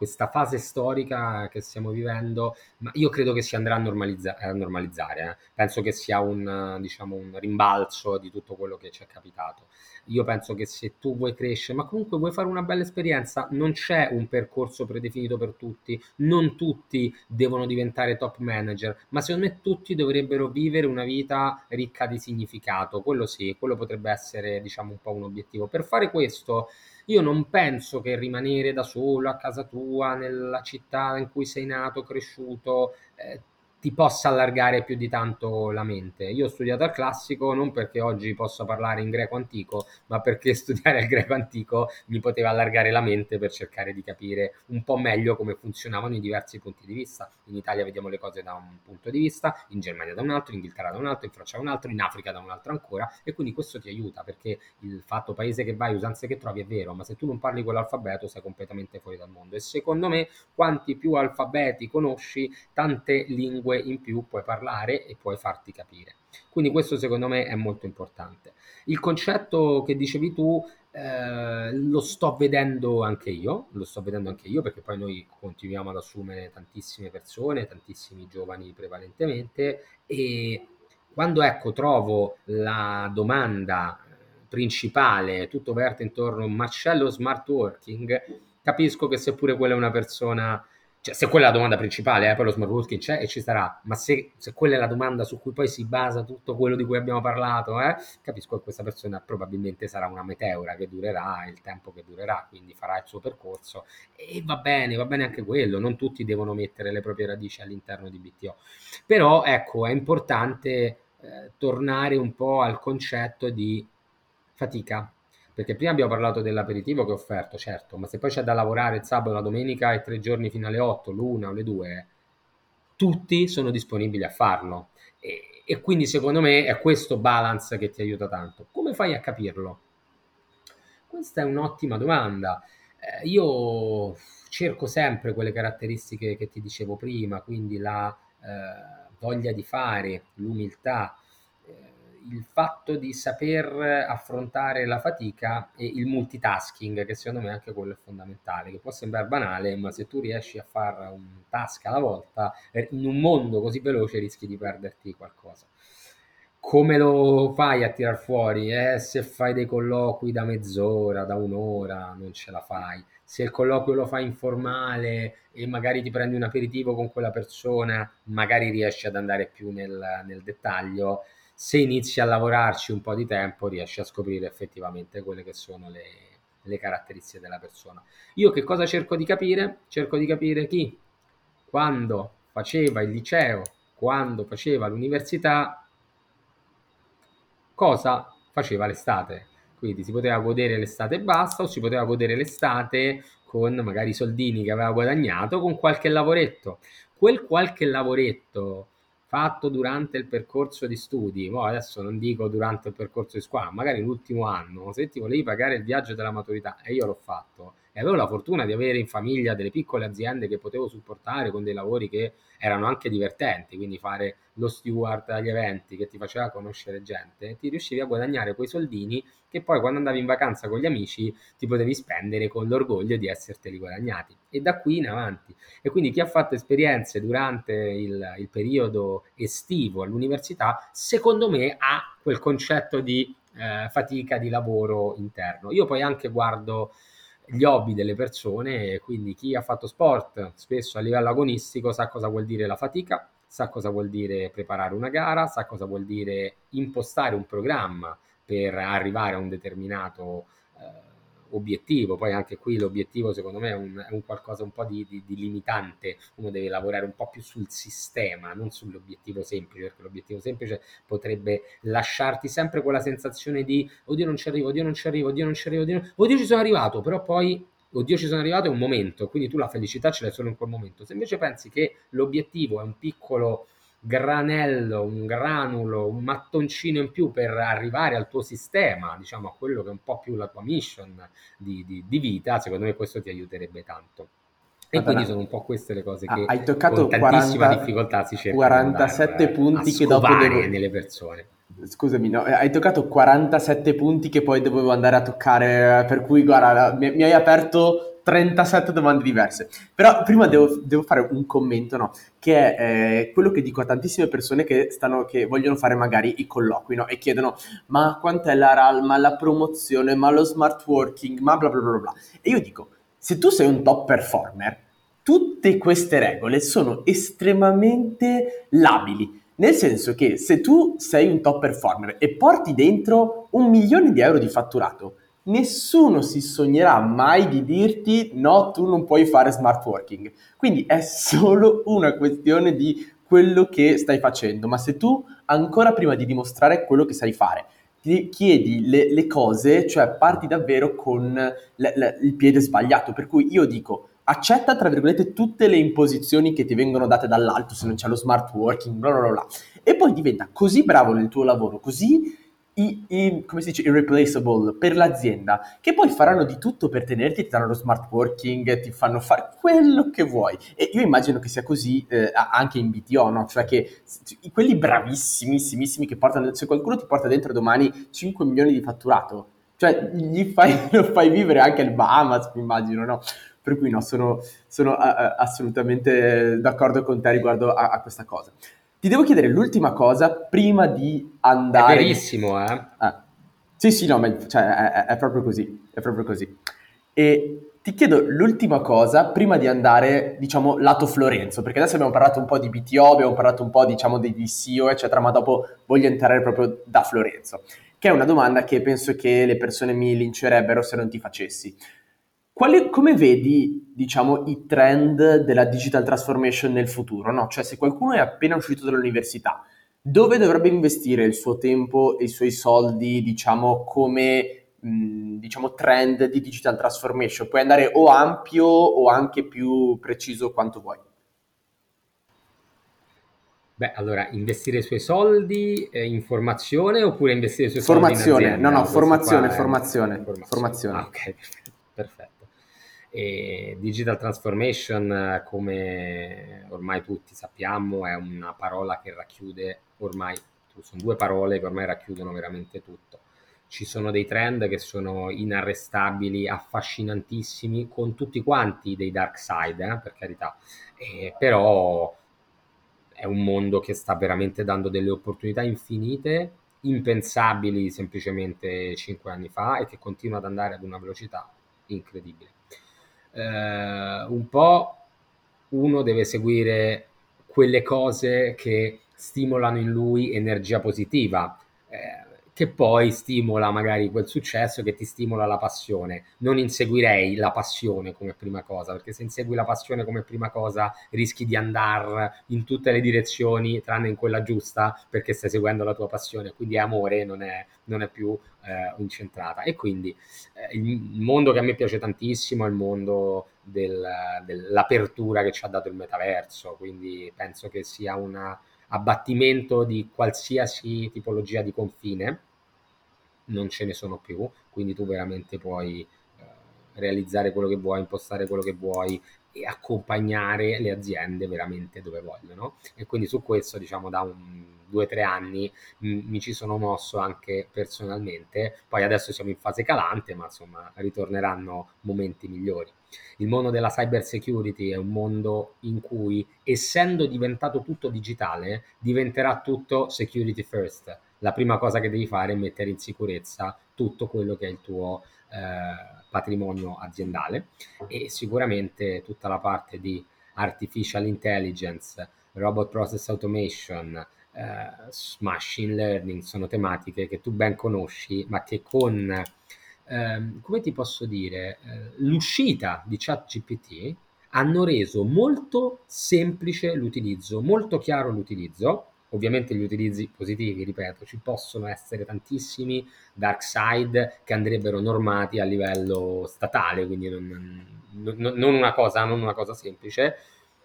questa fase storica che stiamo vivendo, ma io credo che si andrà a, normalizza- a normalizzare. Eh. Penso che sia un, diciamo, un rimbalzo di tutto quello che ci è capitato. Io penso che se tu vuoi crescere, ma comunque vuoi fare una bella esperienza, non c'è un percorso predefinito per tutti, non tutti devono diventare top manager, ma secondo me tutti dovrebbero vivere una vita ricca di significato. Quello sì, quello potrebbe essere, diciamo, un po' un obiettivo. Per fare questo io non penso che rimanere da solo a casa tua, nella città in cui sei nato, cresciuto, eh, ti possa allargare più di tanto la mente. Io ho studiato al classico non perché oggi possa parlare in greco antico, ma perché studiare il greco antico mi poteva allargare la mente per cercare di capire un po' meglio come funzionavano i diversi punti di vista. In Italia vediamo le cose da un punto di vista, in Germania da un altro, in Inghilterra da un altro, in Francia da un altro, in Africa da un altro ancora e quindi questo ti aiuta perché il fatto paese che vai, usanze che trovi è vero, ma se tu non parli quell'alfabeto sei completamente fuori dal mondo e secondo me quanti più alfabeti conosci, tante lingue lingue in più puoi parlare e puoi farti capire. Quindi questo secondo me è molto importante. Il concetto che dicevi tu eh, lo sto vedendo anche io, lo sto vedendo anche io perché poi noi continuiamo ad assumere tantissime persone, tantissimi giovani prevalentemente e quando ecco trovo la domanda principale, tutto verte intorno a Marcello smart working, capisco che seppure quella è una persona cioè, se quella è la domanda principale, eh, poi lo smart working c'è e ci sarà, ma se, se, quella è la domanda su cui poi si basa tutto quello di cui abbiamo parlato, eh, capisco che questa persona probabilmente sarà una meteora che durerà il tempo che durerà, quindi farà il suo percorso e va bene, va bene anche quello, non tutti devono mettere le proprie radici all'interno di BTO. Però ecco, è importante eh, tornare un po' al concetto di fatica, perché prima abbiamo parlato dell'aperitivo che ho offerto, certo, ma se poi c'è da lavorare il sabato, la domenica e tre giorni fino alle 8, l'una o le 2, tutti sono disponibili a farlo. E, e quindi secondo me è questo balance che ti aiuta tanto. Come fai a capirlo? Questa è un'ottima domanda. Eh, io cerco sempre quelle caratteristiche che ti dicevo prima, quindi la eh, voglia di fare, l'umiltà, il fatto di saper affrontare la fatica e il multitasking, che secondo me anche quello è fondamentale, che può sembrare banale, ma se tu riesci a fare un task alla volta, eh, in un mondo così veloce rischi di perderti qualcosa. Come lo fai a tirar fuori? Eh, se fai dei colloqui da mezz'ora, da un'ora, non ce la fai. Se il colloquio lo fai informale e magari ti prendi un aperitivo con quella persona, magari riesci ad andare più nel, nel dettaglio se inizi a lavorarci un po' di tempo riesci a scoprire effettivamente quelle che sono le, le caratteristiche della persona. Io che cosa cerco di capire? Cerco di capire chi quando faceva il liceo, quando faceva l'università, cosa faceva l'estate quindi si poteva godere l'estate e basta o si poteva godere l'estate con magari i soldini che aveva guadagnato con qualche lavoretto. Quel qualche lavoretto fatto durante il percorso di studi, oh, adesso non dico durante il percorso di scuola, magari l'ultimo anno, se ti volevi pagare il viaggio della maturità, e io l'ho fatto, e avevo la fortuna di avere in famiglia delle piccole aziende che potevo supportare con dei lavori che erano anche divertenti, quindi fare lo steward agli eventi che ti faceva conoscere gente, ti riuscivi a guadagnare quei soldini che poi quando andavi in vacanza con gli amici ti potevi spendere con l'orgoglio di esserteli guadagnati. E da qui in avanti. E quindi chi ha fatto esperienze durante il, il periodo estivo all'università, secondo me ha quel concetto di eh, fatica di lavoro interno. Io poi anche guardo gli hobby delle persone, quindi chi ha fatto sport spesso a livello agonistico sa cosa vuol dire la fatica, sa cosa vuol dire preparare una gara, sa cosa vuol dire impostare un programma per arrivare a un determinato obiettivo. Poi anche qui l'obiettivo secondo me è un, è un qualcosa un po' di, di, di, limitante, uno deve lavorare un po' più sul sistema, non sull'obiettivo semplice, perché l'obiettivo semplice potrebbe lasciarti sempre quella sensazione di oddio non ci arrivo, oddio non ci arrivo, oddio non ci arrivo, oddio, oddio ci sono arrivato, però poi oddio ci sono arrivato è un momento, quindi tu la felicità ce l'hai solo in quel momento. Se invece pensi che l'obiettivo è un piccolo granello, un granulo, un mattoncino in più per arrivare al tuo sistema, diciamo a quello che è un po' più la tua mission di, di, di vita, secondo me questo ti aiuterebbe tanto. E Madonna. quindi sono un po' queste le cose che hai toccato con tantissima 40, difficoltà si cerca 47 andare, punti che dopo devo... nelle persone. Scusami, no, hai toccato 47 punti che poi dovevo andare a toccare, per cui guarda, mi, mi hai aperto 37 domande diverse. Però prima devo, devo fare un commento, no? Che è eh, quello che dico a tantissime persone che, stanno, che vogliono fare magari i colloqui, no? E chiedono, ma quant'è la RAL, ma la promozione, ma lo smart working, ma bla bla bla bla. E io dico, se tu sei un top performer, tutte queste regole sono estremamente labili. Nel senso che se tu sei un top performer e porti dentro un milione di euro di fatturato, nessuno si sognerà mai di dirti no, tu non puoi fare smart working. Quindi è solo una questione di quello che stai facendo, ma se tu ancora prima di dimostrare quello che sai fare, ti chiedi le, le cose, cioè parti davvero con le, le, il piede sbagliato, per cui io dico accetta tra virgolette tutte le imposizioni che ti vengono date dall'alto se non c'è lo smart working, bla bla bla, e poi diventa così bravo nel tuo lavoro, così i, i, come si dice, irreplaceable per l'azienda, che poi faranno di tutto per tenerti, ti danno lo smart working, ti fanno fare quello che vuoi. E io immagino che sia così eh, anche in BTO, no? Cioè che quelli bravissimissimi che portano, se qualcuno ti porta dentro domani 5 milioni di fatturato, cioè gli fai, lo fai vivere anche al Bahamas, immagino, no? Per cui no, sono, sono uh, assolutamente d'accordo con te riguardo a, a questa cosa. Ti devo chiedere l'ultima cosa prima di andare... È verissimo, eh? Ah. Sì, sì, no, ma, cioè, è, è, proprio così, è proprio così. E ti chiedo l'ultima cosa prima di andare, diciamo, lato Florenzo, perché adesso abbiamo parlato un po' di BTO, abbiamo parlato un po', diciamo, dei DCO, eccetera, ma dopo voglio entrare proprio da Florenzo, che è una domanda che penso che le persone mi lincerebbero se non ti facessi. Quali, come vedi, diciamo, i trend della digital transformation nel futuro? No? Cioè, se qualcuno è appena uscito dall'università, dove dovrebbe investire il suo tempo e i suoi soldi, diciamo, come mh, diciamo, trend di digital transformation? Puoi andare o ampio o anche più preciso quanto vuoi. Beh, allora, investire i suoi soldi eh, in formazione oppure investire i suoi formazione, soldi in azienda? No, no, formazione, formazione, formazione, formazione. Ah, ok, perfetto. E digital transformation, come ormai tutti sappiamo, è una parola che racchiude ormai, sono due parole che ormai racchiudono veramente tutto. Ci sono dei trend che sono inarrestabili, affascinantissimi, con tutti quanti dei dark side, eh, per carità, eh, però è un mondo che sta veramente dando delle opportunità infinite, impensabili semplicemente cinque anni fa e che continua ad andare ad una velocità incredibile eh, un po' uno deve seguire quelle cose che stimolano in lui energia positiva, eh, che poi stimola magari quel successo, che ti stimola la passione. Non inseguirei la passione come prima cosa, perché se insegui la passione come prima cosa rischi di andare in tutte le direzioni tranne in quella giusta perché stai seguendo la tua passione, quindi amore non è, non è più eh, incentrata. E quindi eh, il mondo che a me piace tantissimo è il mondo del, dell'apertura che ci ha dato il metaverso, quindi penso che sia un abbattimento di qualsiasi tipologia di confine, non ce ne sono più, quindi tu veramente puoi eh, realizzare quello che vuoi, impostare quello che vuoi e accompagnare le aziende veramente dove vogliono. E quindi su questo, diciamo, da un due o tre anni m- mi ci sono mosso anche personalmente. Poi adesso siamo in fase calante, ma insomma ritorneranno momenti migliori. Il mondo della cyber security è un mondo in cui, essendo diventato tutto digitale, diventerà tutto security first. La prima cosa che devi fare è mettere in sicurezza tutto quello che è il tuo eh, patrimonio aziendale e sicuramente tutta la parte di artificial intelligence, robot process automation, machine learning sono tematiche che tu ben conosci, ma che con, eh, come ti posso dire, eh, l'uscita di ChatGPT hanno reso molto semplice l'utilizzo, molto chiaro l'utilizzo. Ovviamente gli utilizzi positivi, ripeto, ci possono essere tantissimi dark side che andrebbero normati a livello statale, quindi non, non, non, una, cosa, non una cosa semplice,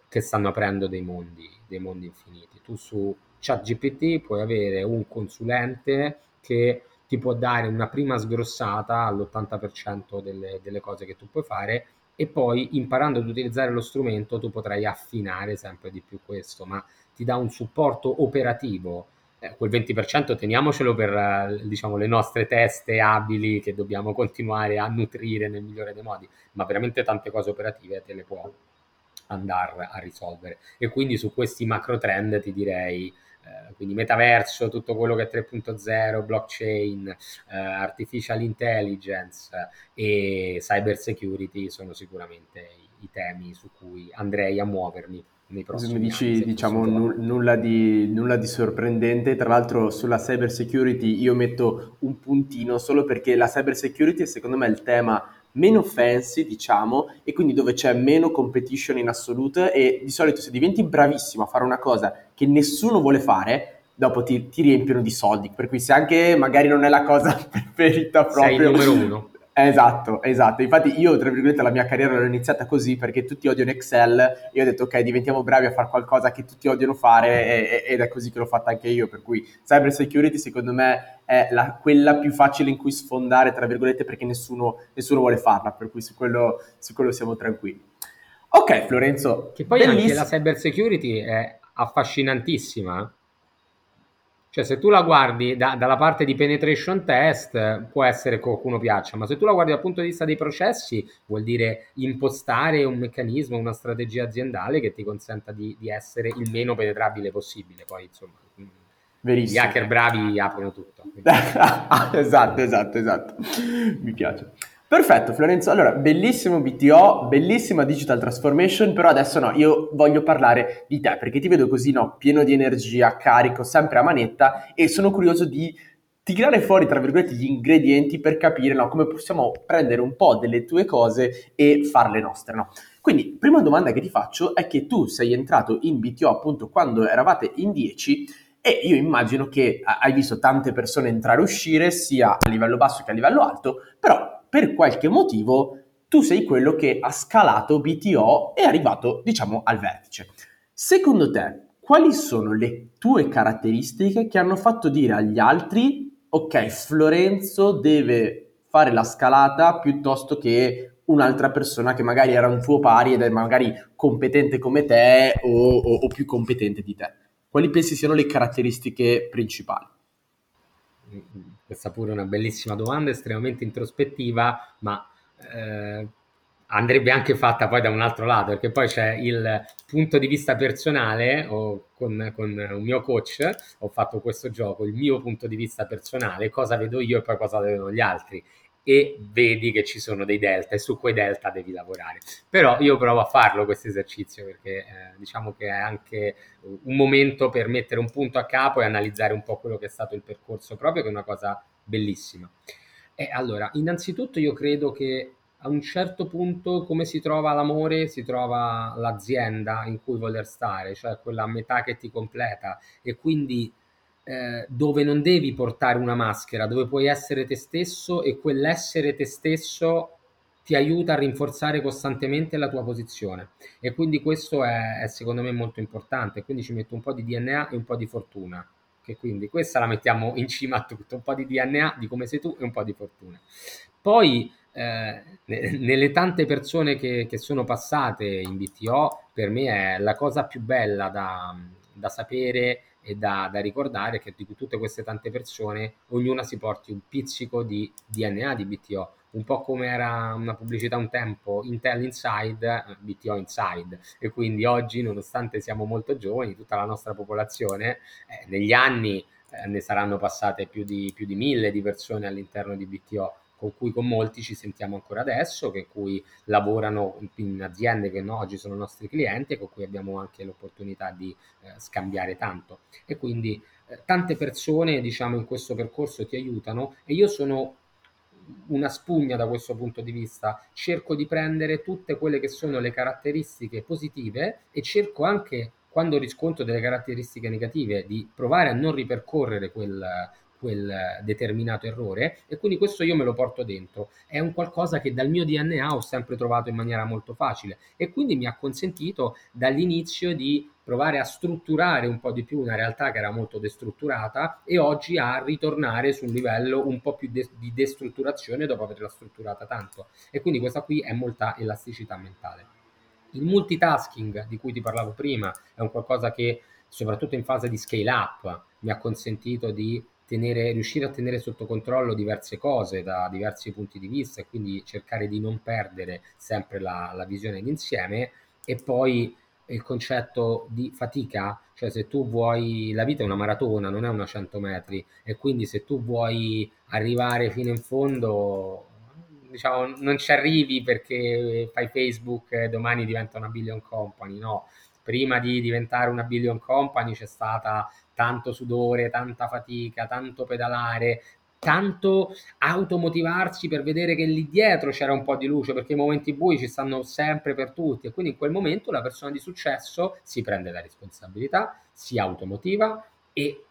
che stanno aprendo dei mondi, dei mondi infiniti. Tu su ChatGPT puoi avere un consulente che ti può dare una prima sgrossata all'80% delle, delle cose che tu puoi fare e poi imparando ad utilizzare lo strumento tu potrai affinare sempre di più questo, ma ti dà un supporto operativo. Eh, quel 20% teniamocelo per diciamo, le nostre teste abili che dobbiamo continuare a nutrire nel migliore dei modi, ma veramente tante cose operative te le può andare a risolvere. E quindi su questi macro trend ti direi eh, quindi metaverso, tutto quello che è 3.0, blockchain, eh, artificial intelligence e cyber security sono sicuramente i, i, temi su cui andrei a muovermi. Nei prossimi mi dici, anni, diciamo, n- nulla, di, nulla di sorprendente. Tra l'altro, sulla cyber security io metto un puntino solo perché la cyber security, secondo me, è il tema meno fancy, diciamo, e quindi dove c'è meno competition in assoluto e di solito se diventi bravissimo a fare una cosa che nessuno vuole fare, dopo ti, ti riempiono di soldi, per cui se anche magari non è la cosa preferita proprio... Sei il numero uno. Esatto, esatto. Infatti io, tra virgolette, la mia carriera l'ho iniziata così perché tutti odiano Excel e io ho detto ok, diventiamo bravi a fare qualcosa che tutti odiano fare e, ed è così che l'ho fatta anche io. Per cui cyber security secondo me è la, quella più facile in cui sfondare, tra virgolette, perché nessuno, nessuno vuole farla, per cui su quello, su quello siamo tranquilli. Ok, Florenzo. Che poi bellissimo. anche la cyber security è affascinantissima cioè, se tu la guardi da, dalla parte di penetration test, può essere che qualcuno piaccia, ma se tu la guardi dal punto di vista dei processi, vuol dire impostare un meccanismo, una strategia aziendale che ti consenta di, di essere il meno penetrabile possibile. Poi, insomma, Verissimo. gli hacker bravi aprono tutto. esatto, esatto, esatto. Mi piace. Perfetto Florenzo, allora bellissimo BTO, bellissima digital transformation, però adesso no, io voglio parlare di te perché ti vedo così no, pieno di energia, carico, sempre a manetta e sono curioso di tirare fuori tra virgolette gli ingredienti per capire no, come possiamo prendere un po' delle tue cose e farle nostre. No? Quindi, prima domanda che ti faccio è che tu sei entrato in BTO appunto quando eravate in 10 e io immagino che hai visto tante persone entrare e uscire sia a livello basso che a livello alto, però per qualche motivo tu sei quello che ha scalato BTO e è arrivato, diciamo, al vertice. Secondo te, quali sono le tue caratteristiche che hanno fatto dire agli altri, ok, Florenzo deve fare la scalata piuttosto che un'altra persona che magari era un tuo pari ed è magari competente come te o, o, o più competente di te? Quali pensi siano le caratteristiche principali? Questa pure è una bellissima domanda, estremamente introspettiva, ma eh, andrebbe anche fatta poi da un altro lato, perché poi c'è il punto di vista personale, o con, con, un mio coach ho fatto questo gioco, il mio punto di vista personale, cosa vedo io e poi cosa vedono gli altri. E vedi che ci sono dei delta e su quei delta devi lavorare. Però io provo a farlo questo esercizio perché eh, diciamo che è anche un momento per mettere un punto a capo e analizzare un po' quello che è stato il percorso proprio, che è una cosa bellissima. E allora, innanzitutto io credo che a un certo punto come si trova l'amore, si trova l'azienda in cui voler stare, cioè quella metà che ti completa e quindi eh, dove non devi portare una maschera, dove puoi essere te stesso e quell'essere te stesso ti aiuta a rinforzare costantemente la tua posizione e quindi questo è, è secondo me molto importante, quindi ci metto un po' di DNA e un po' di fortuna che quindi questa la mettiamo in cima a tutto, un po' di DNA di come sei tu e un po' di fortuna. Poi eh, nelle tante persone che, che, sono passate in BTO, per me è la cosa più bella da, da sapere e da, da, ricordare che di tutte queste tante persone ognuna si porti un pizzico di DNA di BTO, un po' come era una pubblicità un tempo, Intel Inside, BTO Inside, e quindi oggi, nonostante siamo molto giovani, tutta la nostra popolazione, eh, negli anni eh, ne saranno passate più di, più di mille di persone all'interno di BTO con cui con molti ci sentiamo ancora adesso, che cui lavorano in aziende che no, oggi sono nostri clienti e con cui abbiamo anche l'opportunità di eh, scambiare tanto. E quindi eh, tante persone, diciamo, in questo percorso ti aiutano e io sono una spugna da questo punto di vista, cerco di prendere tutte quelle che sono le caratteristiche positive e cerco anche quando riscontro delle caratteristiche negative di provare a non ripercorrere quel, quel determinato errore e quindi questo io me lo porto dentro. È un qualcosa che dal mio DNA ho sempre trovato in maniera molto facile e quindi mi ha consentito dall'inizio di provare a strutturare un po' di più una realtà che era molto destrutturata e oggi a ritornare su un livello un po' più de- di destrutturazione dopo averla strutturata tanto. E quindi questa qui è molta elasticità mentale. Il multitasking di cui ti parlavo prima è un qualcosa che soprattutto in fase di scale up mi ha consentito di tenere, riuscire a tenere sotto controllo diverse cose da diversi punti di vista e quindi cercare di non perdere sempre la, la visione d'insieme. E poi il concetto di fatica, cioè se tu vuoi, la vita è una maratona, non è una 100 metri e quindi se tu vuoi arrivare fino in fondo, diciamo, non ci arrivi perché fai Facebook e domani diventa una billion company, no, prima di diventare una billion company c'è stata tanto sudore, tanta fatica, tanto pedalare, tanto automotivarsi per vedere che lì dietro c'era un po' di luce, perché i momenti bui ci stanno sempre per tutti e quindi in quel momento la persona di successo si prende la responsabilità, si automotiva e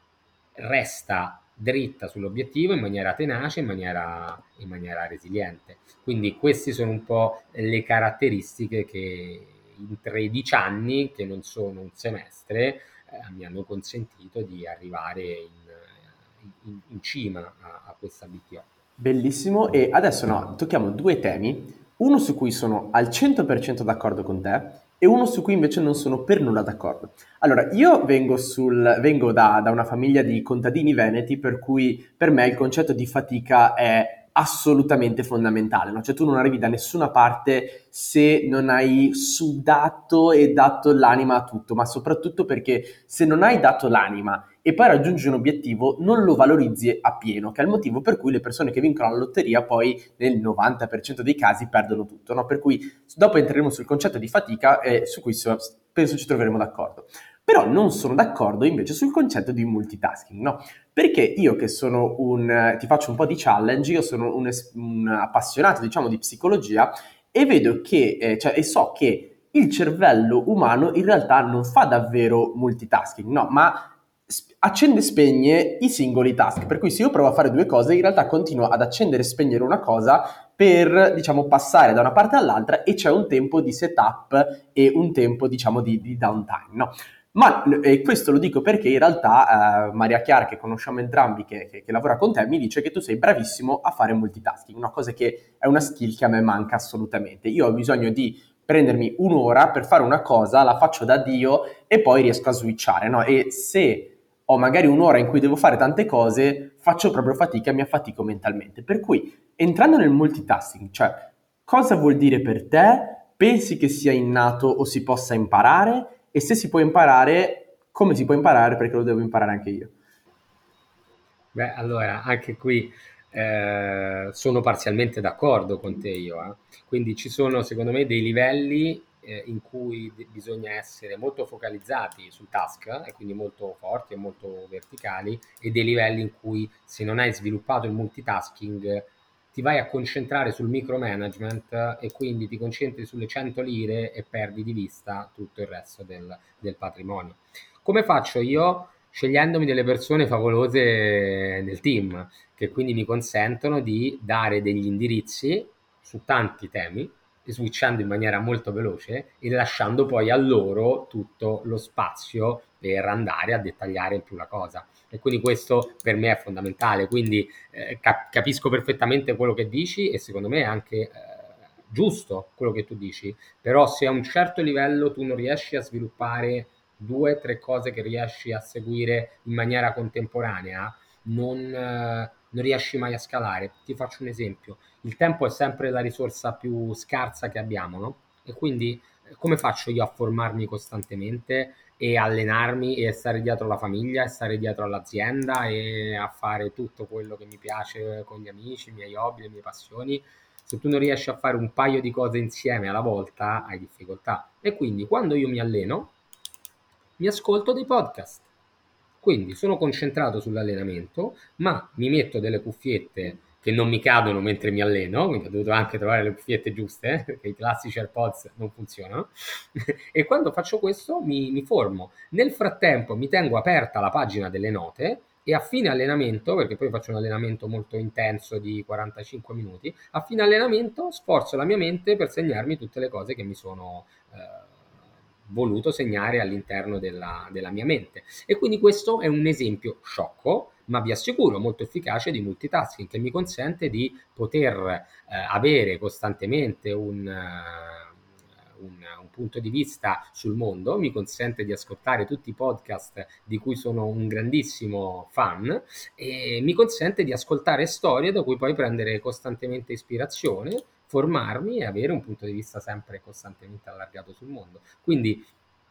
resta dritta sull'obiettivo in maniera tenace, in maniera, in maniera resiliente. Quindi queste sono un po' le caratteristiche che in 13 anni, che non sono un semestre, mi hanno consentito di arrivare in, in, in cima a, a, questa BTO. Bellissimo, e adesso no, tocchiamo due temi, uno su cui sono al 100% d'accordo con te e uno su cui invece non sono per nulla d'accordo. Allora, io vengo, sul, vengo da, da una famiglia di contadini veneti, per cui per me il concetto di fatica è assolutamente fondamentale, no? cioè tu non arrivi da nessuna parte se non hai sudato e dato l'anima a tutto, ma soprattutto perché se non hai dato l'anima e poi raggiungi un obiettivo non lo valorizzi a pieno, che è il motivo per cui le persone che vincono la lotteria poi nel 90% dei casi perdono tutto, no? per cui dopo entreremo sul concetto di fatica e su cui penso ci troveremo d'accordo. Però non sono d'accordo invece sul concetto di multitasking, no? Perché io che sono un, ti faccio un po' di challenge, io sono un, un appassionato, diciamo, di psicologia e vedo che, eh, cioè, e so che il cervello umano in realtà non fa davvero multitasking, no? Ma accende e spegne i singoli task, per cui se io provo a fare due cose, in realtà continuo ad accendere e spegnere una cosa per, diciamo, passare da una parte all'altra e c'è un tempo di setup e un tempo, diciamo, di, di downtime, no? Ma e questo lo dico perché in realtà eh, Maria Chiara, che conosciamo entrambi, che, che, che, lavora con te, mi dice che tu sei bravissimo a fare multitasking, una cosa che è una skill che a me manca assolutamente. Io ho bisogno di prendermi un'ora per fare una cosa, la faccio da Dio e poi riesco a switchare, no? E se ho magari un'ora in cui devo fare tante cose, faccio proprio fatica e mi affatico mentalmente. Per cui, entrando nel multitasking, cioè, cosa vuol dire per te? Pensi che sia innato o si possa imparare? E se si può imparare, come si può imparare perché lo devo imparare anche io. Beh, allora, anche qui eh, sono parzialmente d'accordo con te io. Eh. Quindi ci sono secondo me dei livelli eh, in cui bisogna essere molto focalizzati sul task e quindi molto forti e molto verticali e dei livelli in cui se non hai sviluppato il multitasking ti vai a concentrare sul micromanagement e quindi ti concentri sulle 100 lire e perdi di vista tutto il resto del, del patrimonio. Come faccio io? Scegliendomi delle persone favolose nel team, che quindi mi consentono di dare degli indirizzi su tanti temi, switchando in maniera molto veloce e lasciando poi a loro tutto lo spazio per andare a dettagliare più la cosa. E quindi questo per me è fondamentale. Quindi eh, cap- capisco perfettamente quello che dici e secondo me è anche eh, giusto quello che tu dici. Però se a un certo livello tu non riesci a sviluppare due o tre cose che riesci a seguire in maniera contemporanea, non, eh, non riesci mai a scalare. Ti faccio un esempio. Il tempo è sempre la risorsa più scarsa che abbiamo, no? E quindi eh, come faccio io a formarmi costantemente e allenarmi e stare dietro la famiglia e stare dietro all'azienda e a fare tutto quello che mi piace con gli amici, i miei hobby, le mie passioni? Se tu non riesci a fare un paio di cose insieme alla volta, hai difficoltà. E quindi quando io mi alleno, mi ascolto dei podcast quindi sono concentrato sull'allenamento, ma mi metto delle cuffiette che non mi cadono mentre mi alleno, quindi ho dovuto anche trovare le cuffiette giuste, eh, perché i classici AirPods non funzionano, e quando faccio questo mi, mi formo. Nel frattempo mi tengo aperta la pagina delle note e a fine allenamento, perché poi faccio un allenamento molto intenso di 45 minuti, a fine allenamento sforzo la mia mente per segnarmi tutte le cose che mi sono... Eh, voluto segnare all'interno della, della mia mente. E quindi questo è un esempio sciocco, ma vi assicuro molto efficace di multitasking che mi consente di poter eh, avere costantemente un, uh, un, un, punto di vista sul mondo, mi consente di ascoltare tutti i podcast di cui sono un grandissimo fan e mi consente di ascoltare storie da cui poi prendere costantemente ispirazione formarmi e avere un punto di vista sempre costantemente allargato sul mondo. Quindi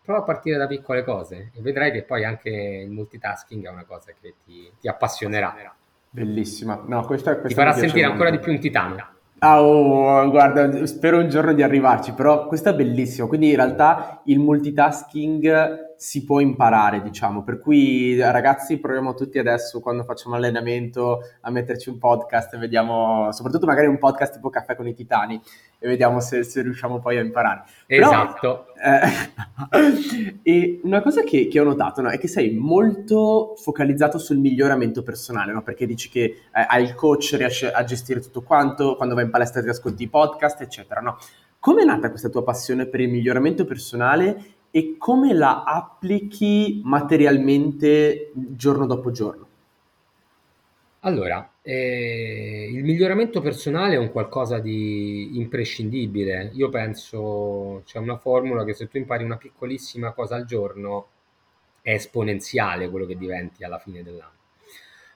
prova a partire da piccole cose e vedrai che poi anche il multitasking è una cosa che ti, ti appassionerà. Bellissima. No, questa, questa ti farà sentire molto. ancora di più un titano. Ah, oh, guarda, spero un giorno di arrivarci, però questo è bellissimo. Quindi in realtà il multitasking si può imparare, diciamo. Per cui ragazzi, proviamo tutti adesso quando facciamo allenamento a metterci un podcast e vediamo, soprattutto magari un podcast tipo Caffè con i Titani e vediamo se, se riusciamo poi a imparare. Esatto. Però, eh, e una cosa che, che ho notato no, è che sei molto focalizzato sul miglioramento personale, no? perché dici che eh, hai il coach, riesci a gestire tutto quanto, quando vai in palestra ti ascolti i podcast, eccetera. No? Come è nata questa tua passione per il miglioramento personale e come la applichi materialmente giorno dopo giorno? Allora, eh, il miglioramento personale è un qualcosa di imprescindibile. Io penso, c'è una formula che se tu impari una piccolissima cosa al giorno è esponenziale quello che diventi alla fine dell'anno.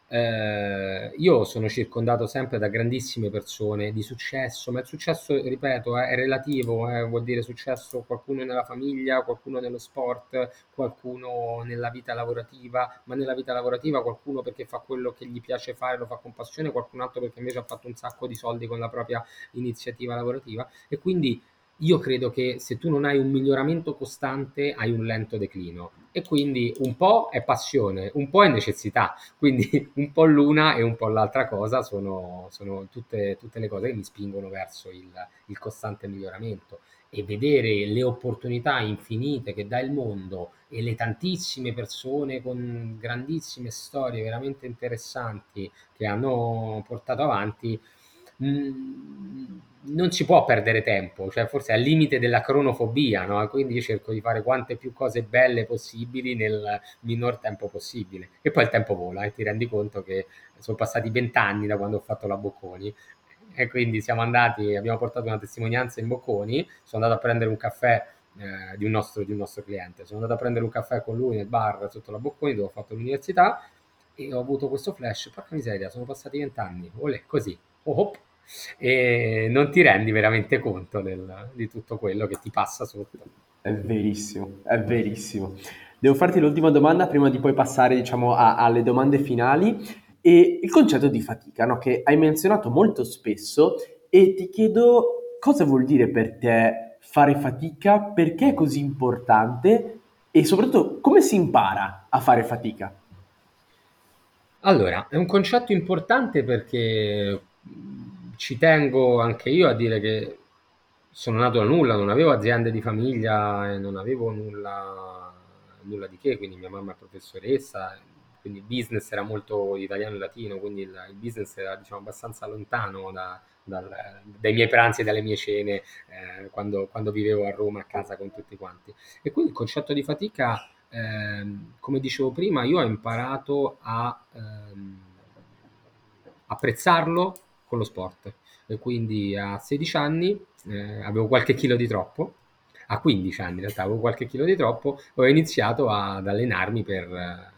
Eh, io sono circondato sempre da grandissime persone di successo, ma il successo, ripeto, è relativo, eh, vuol dire successo qualcuno nella famiglia, qualcuno nello sport, qualcuno nella vita lavorativa, ma nella vita lavorativa qualcuno perché fa quello che gli piace fare, lo fa con passione, qualcun altro perché invece ha fatto un sacco di soldi con la propria iniziativa lavorativa. E quindi io credo che se tu non hai un miglioramento costante hai un lento declino. E quindi un po' è passione, un po' è necessità, quindi un po' l'una e un po' l'altra cosa sono, sono tutte, tutte, le cose che mi spingono verso il, il costante miglioramento. E vedere le opportunità infinite che dà il mondo e le tantissime persone con grandissime storie veramente interessanti che hanno portato avanti Mm, non si può perdere tempo, cioè forse al limite della cronofobia, no? quindi cerco di fare quante più cose belle possibili nel minor tempo possibile. E poi il tempo vola e ti rendi conto che sono passati vent'anni da quando ho fatto la Bocconi. E quindi siamo andati, abbiamo portato una testimonianza in Bocconi, sono andato a prendere un caffè eh, di, un nostro, di, un nostro, cliente, sono andato a prendere un caffè con lui nel bar sotto la Bocconi dove ho fatto l'università e ho avuto questo flash, porca miseria, sono passati vent'anni, olè, così, oh, oh e non ti rendi veramente conto del, di tutto quello che ti passa sotto. È verissimo, è verissimo. Devo farti l'ultima domanda prima di poi passare diciamo, a, alle domande finali. e il concetto di fatica, no? che hai menzionato molto spesso e ti chiedo cosa vuol dire per te fare fatica, perché è così importante e soprattutto come si impara a fare fatica? Allora, è un concetto importante perché ci tengo anche io a dire che sono nato da nulla, non avevo aziende di famiglia e non avevo nulla, nulla di che, quindi mia mamma è professoressa, quindi il business era molto italiano e latino, quindi il, il business era diciamo, abbastanza lontano da, dal, dai miei pranzi e dalle mie cene eh, quando, quando, vivevo a Roma a casa con tutti quanti. E quindi il concetto di fatica, ehm, come dicevo prima, io ho imparato a ehm, apprezzarlo con lo sport. E quindi a 16 anni eh, avevo qualche chilo di troppo, a 15 anni in realtà avevo qualche chilo di troppo, ho iniziato ad allenarmi per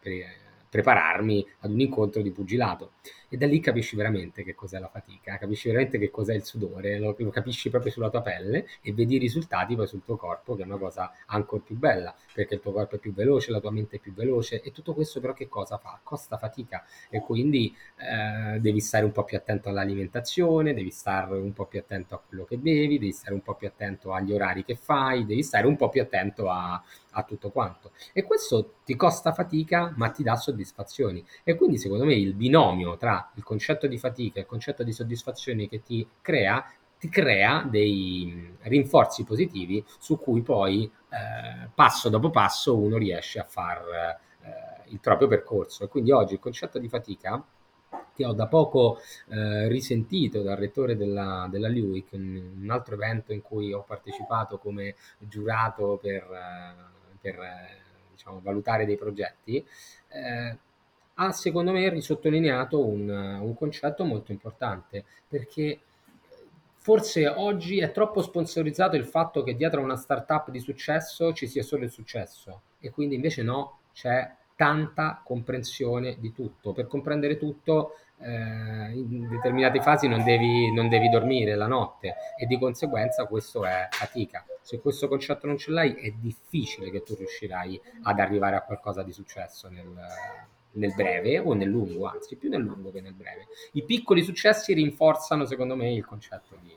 per prepararmi ad un incontro di pugilato e da lì capisci veramente che cos'è la fatica, capisci veramente che cos'è il sudore, lo, lo, capisci proprio sulla tua pelle e vedi i risultati poi sul tuo corpo, che è una cosa ancora più bella, perché il tuo corpo è più veloce, la tua mente è più veloce e tutto questo però che cosa fa? Costa fatica e quindi eh, devi stare un po' più attento all'alimentazione, devi stare un po' più attento a quello che bevi, devi stare un po' più attento agli orari che fai, devi stare un po' più attento a, a tutto quanto. E questo ti costa fatica ma ti dà soddisfazioni. E quindi secondo me il binomio tra il concetto di fatica e il concetto di soddisfazione che ti crea, ti crea dei rinforzi positivi su cui poi eh, passo dopo passo uno riesce a fare eh, il proprio percorso. E quindi oggi il concetto di fatica che ho da poco eh, risentito dal rettore della, della LUIC, un, un, altro evento in cui ho partecipato come giurato per, eh, per eh, diciamo, valutare dei progetti, eh, ha secondo me risottolineato un, un concetto molto importante perché forse oggi è troppo sponsorizzato il fatto che dietro a una startup di successo ci sia solo il successo e quindi invece no, c'è tanta comprensione di tutto. Per comprendere tutto eh, in determinate fasi non devi, non devi dormire la notte e di conseguenza questo è fatica. Se questo concetto non ce l'hai è difficile che tu riuscirai ad arrivare a qualcosa di successo nel, nel breve o nel lungo, anzi più nel lungo che nel breve. I piccoli successi rinforzano secondo me il concetto di...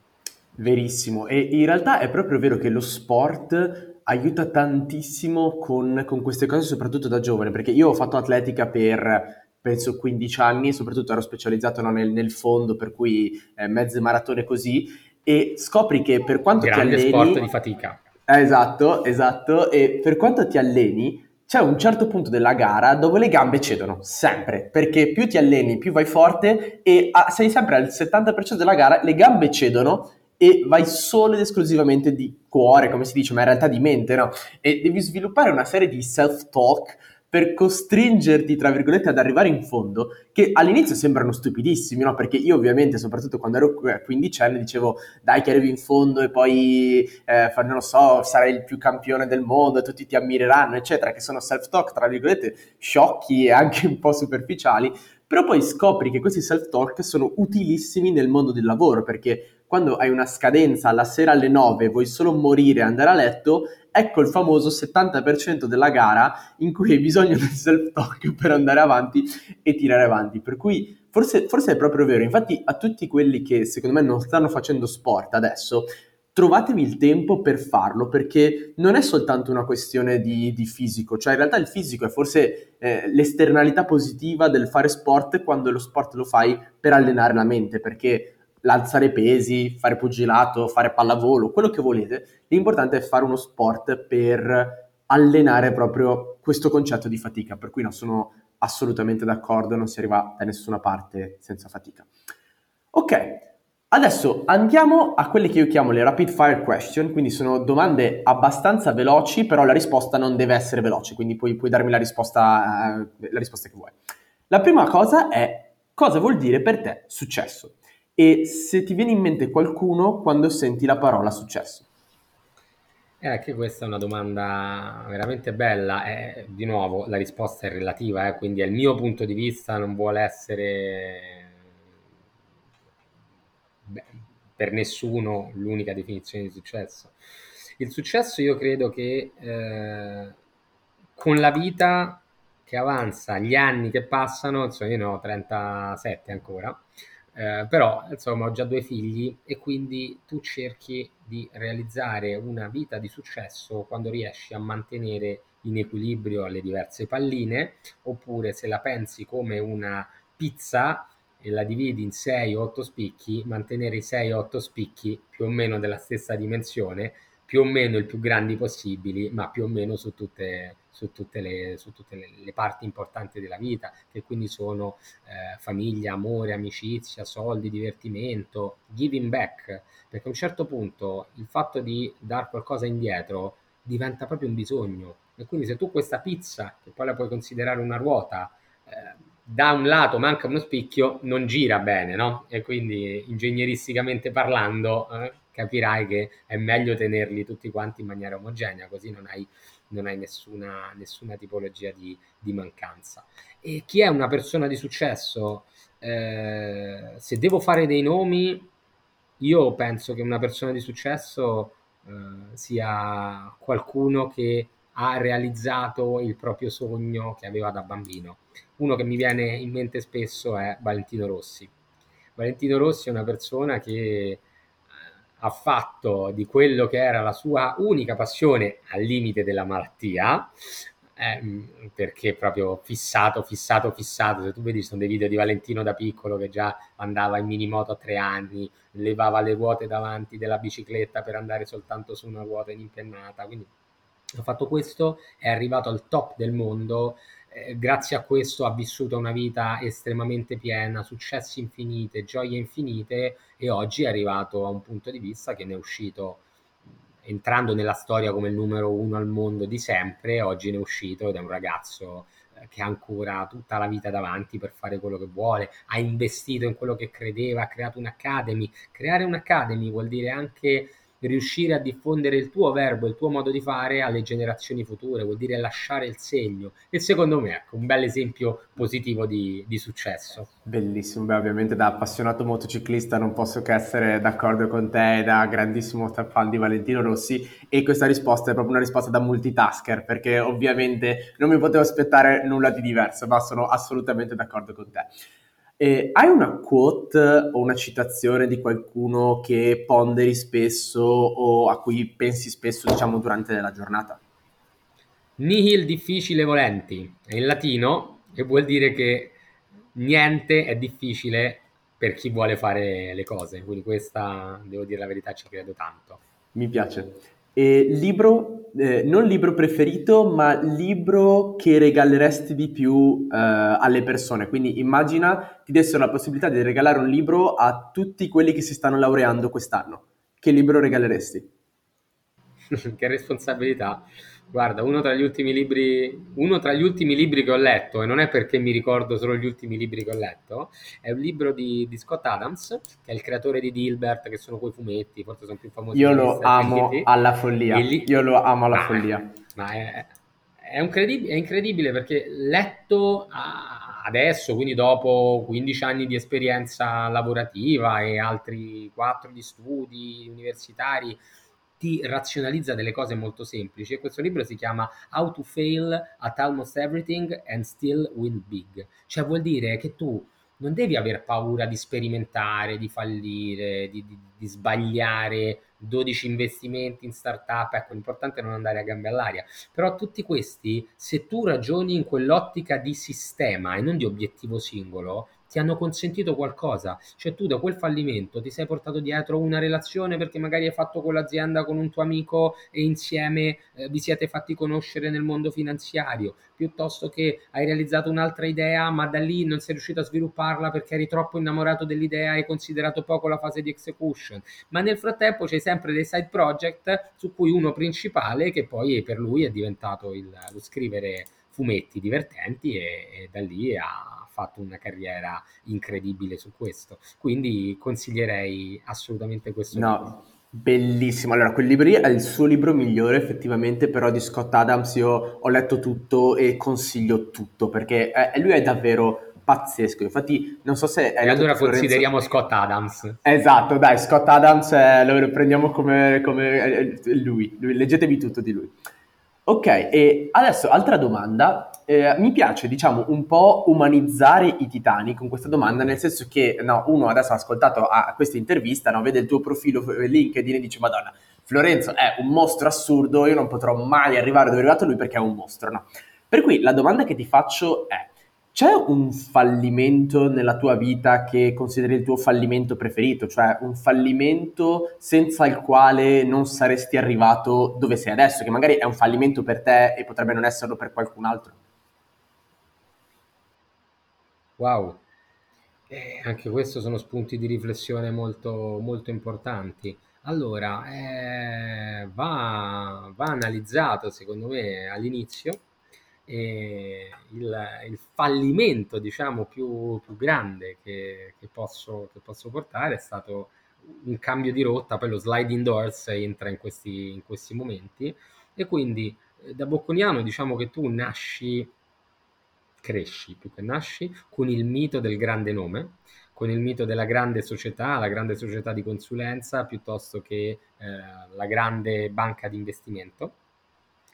Verissimo, e in realtà è proprio vero che lo sport aiuta tantissimo con, con queste cose, soprattutto da giovane, perché io ho fatto atletica per penso 15 anni soprattutto ero specializzato no, nel, nel, fondo, per cui eh, mezze maratone così, e scopri che per quanto Grande ti alleni... sport di fatica. Eh, esatto, esatto, e per quanto ti alleni c'è un certo punto della gara dove le gambe cedono, sempre, perché più ti alleni, più vai forte e ah, sei sempre al 70% della gara, le gambe cedono e vai solo ed esclusivamente di cuore, come si dice, ma in realtà di mente, no? E devi sviluppare una serie di self-talk per costringerti, tra virgolette, ad arrivare in fondo, che all'inizio sembrano stupidissimi, no? Perché io ovviamente, soprattutto quando ero quindicenne, dicevo dai che arrivi in fondo e poi, eh, non lo so, sarai il più campione del mondo e tutti ti ammireranno, eccetera, che sono self-talk, tra virgolette, sciocchi e anche un po' superficiali, però poi scopri che questi self-talk sono utilissimi nel mondo del lavoro, perché quando hai una scadenza la sera alle 9 vuoi solo morire e andare a letto, ecco il famoso 70% della gara in cui hai bisogno del self-talk per andare avanti e tirare avanti. Per cui forse, forse è proprio vero. Infatti, a tutti quelli che secondo me non stanno facendo sport adesso, trovatevi il tempo per farlo perché non è soltanto una questione di, di fisico, cioè in realtà il fisico è forse eh, l'esternalità positiva del fare sport quando lo sport lo fai per allenare la mente, perché l'alzare pesi, fare pugilato, fare pallavolo, quello che volete. L'importante è fare uno sport per allenare proprio questo concetto di fatica, per cui non sono assolutamente d'accordo, non si arriva da nessuna parte senza fatica. Ok, adesso andiamo a quelle che io chiamo le rapid fire question, quindi sono domande abbastanza veloci, però la risposta non deve essere veloce, quindi puoi, puoi darmi la risposta, eh, la risposta che vuoi. La prima cosa è cosa vuol dire per te successo? E se ti viene in mente qualcuno quando senti la parola successo. Eh, anche questa è una domanda veramente bella. Eh, di nuovo, la risposta è relativa, eh, quindi il mio punto di vista non vuole essere beh, per nessuno l'unica definizione di successo. Il successo io credo che eh, con la vita che avanza, gli anni che passano, insomma io ne ho 37 ancora, eh, però insomma ho già due figli e quindi tu cerchi di realizzare una vita di successo quando riesci a mantenere in equilibrio le diverse palline oppure se la pensi come una pizza e la dividi in 6 o 8 spicchi, mantenere i 6 o 8 spicchi più o meno della stessa dimensione, più o meno il più grandi possibili, ma più o meno su tutte, su tutte, le, su tutte le, le, parti importanti della vita, che quindi sono eh, famiglia, amore, amicizia, soldi, divertimento, giving back, perché a un certo punto il fatto di dar qualcosa indietro diventa proprio un bisogno. E quindi se tu questa pizza, che poi la puoi considerare una ruota, eh, da un lato manca uno spicchio, non gira bene, no? E quindi ingegneristicamente parlando eh, capirai che è meglio tenerli tutti quanti in maniera omogenea, così non hai, non hai nessuna, nessuna, tipologia di, di, mancanza. E chi è una persona di successo? Eh, se devo fare dei nomi, io penso che una persona di successo eh, sia qualcuno che ha realizzato il proprio sogno che aveva da bambino. Uno che mi viene in mente spesso è Valentino Rossi. Valentino Rossi è una persona che ha fatto di quello che era la sua unica passione al limite della malattia, eh, perché proprio fissato, fissato, fissato. Se tu vedi, sono dei video di Valentino da piccolo che già andava in minimoto a tre anni, levava le ruote davanti della bicicletta per andare soltanto su una ruota in impennata. Quindi ha fatto questo, è arrivato al top del mondo, eh, grazie a questo ha vissuto una vita estremamente piena, successi infinite, gioie infinite e oggi è arrivato a un punto di vista che ne è uscito entrando nella storia come il numero uno al mondo di sempre, oggi ne è uscito ed è un ragazzo eh, che ha ancora tutta la vita davanti per fare quello che vuole, ha investito in quello che credeva, ha creato un'academy. Creare un'academy vuol dire anche riuscire a diffondere il tuo verbo, il tuo modo di fare alle generazioni future, vuol dire lasciare il segno. E secondo me, ecco, un bel esempio positivo di, di successo. Bellissimo, beh, ovviamente da appassionato motociclista non posso che essere d'accordo con te, da grandissimo fan di Valentino Rossi e questa risposta è proprio una risposta da multitasker perché ovviamente non mi potevo aspettare nulla di diverso, ma sono assolutamente d'accordo con te. Eh, hai una quote o una citazione di qualcuno che ponderi spesso o a cui pensi spesso, diciamo, durante la giornata? Nihil difficile volenti, è in latino e vuol dire che niente è difficile per chi vuole fare le cose. Quindi questa, devo dire la verità, ci credo tanto. Mi piace. E libro, eh, non libro preferito, ma libro che regaleresti di più eh, alle persone. Quindi immagina ti dessero la possibilità di regalare un libro a tutti quelli che si stanno laureando quest'anno. Che libro regaleresti? che responsabilità. Guarda, uno tra, libri, uno tra gli ultimi libri che ho letto, e non è perché mi ricordo solo gli ultimi libri che ho letto, è un libro di, di Scott Adams, che è il creatore di Dilbert, che sono quei fumetti, forse sono più famosi. Io lo amo Uniti. alla follia. Li... Io lo amo alla ah, follia. Ma è, è, è, incredibile perché letto adesso, quindi dopo 15 anni di esperienza lavorativa e altri 4 di studi universitari, ti razionalizza delle cose molto semplici. E questo libro si chiama How to Fail at Almost Everything and Still Win Big. Cioè vuol dire che tu non devi aver paura di sperimentare, di fallire, di, di, di sbagliare 12 investimenti in startup, ecco l'importante è non andare a gambe all'aria, però tutti questi, se tu ragioni in quell'ottica di sistema e non di obiettivo singolo, ti hanno consentito qualcosa, cioè tu da quel fallimento ti sei portato dietro una relazione perché magari hai fatto quell'azienda con un tuo amico e insieme eh, vi siete fatti conoscere nel mondo finanziario, piuttosto che hai realizzato un'altra idea ma da lì non sei riuscito a svilupparla perché eri troppo innamorato dell'idea e hai considerato poco la fase di execution, ma nel frattempo c'hai sempre dei side project su cui uno principale che poi per lui è diventato il, lo scrivere fumetti divertenti e, e da lì ha fatto una carriera incredibile su questo. Quindi consiglierei assolutamente questo no. libro. Bellissimo, allora quel libro è il suo libro migliore effettivamente, però di Scott Adams io ho letto tutto e consiglio tutto perché è, lui è davvero pazzesco, infatti non so se... E allora consideriamo Scott Adams. Esatto, dai, Scott Adams eh, lo prendiamo come, come eh, lui. lui, leggetevi tutto di lui. Ok, e adesso altra domanda eh, mi piace, diciamo, un po' umanizzare i titani con questa domanda, nel senso che no, uno adesso ha ascoltato a questa intervista, no, vede il tuo profilo LinkedIn e dice Madonna, Florenzo è un mostro assurdo, io non potrò mai arrivare dove è arrivato lui perché è un mostro, no? Per cui la domanda che ti faccio è, c'è un fallimento nella tua vita che consideri il tuo fallimento preferito, cioè un fallimento senza il quale non saresti arrivato dove sei adesso, che magari è un fallimento per te e potrebbe non esserlo per qualcun altro? Wow, eh, anche questo sono spunti di riflessione molto, molto importanti. Allora, eh, va, va analizzato secondo me all'inizio e il, il fallimento, diciamo, più, più grande che, che, posso, che posso portare è stato un cambio di rotta, poi lo sliding doors entra in questi, in questi momenti e quindi eh, da bocconiano diciamo che tu nasci, cresci più che nasci con il mito del grande nome, con il mito della grande società, la grande società di consulenza piuttosto che eh, la grande banca di investimento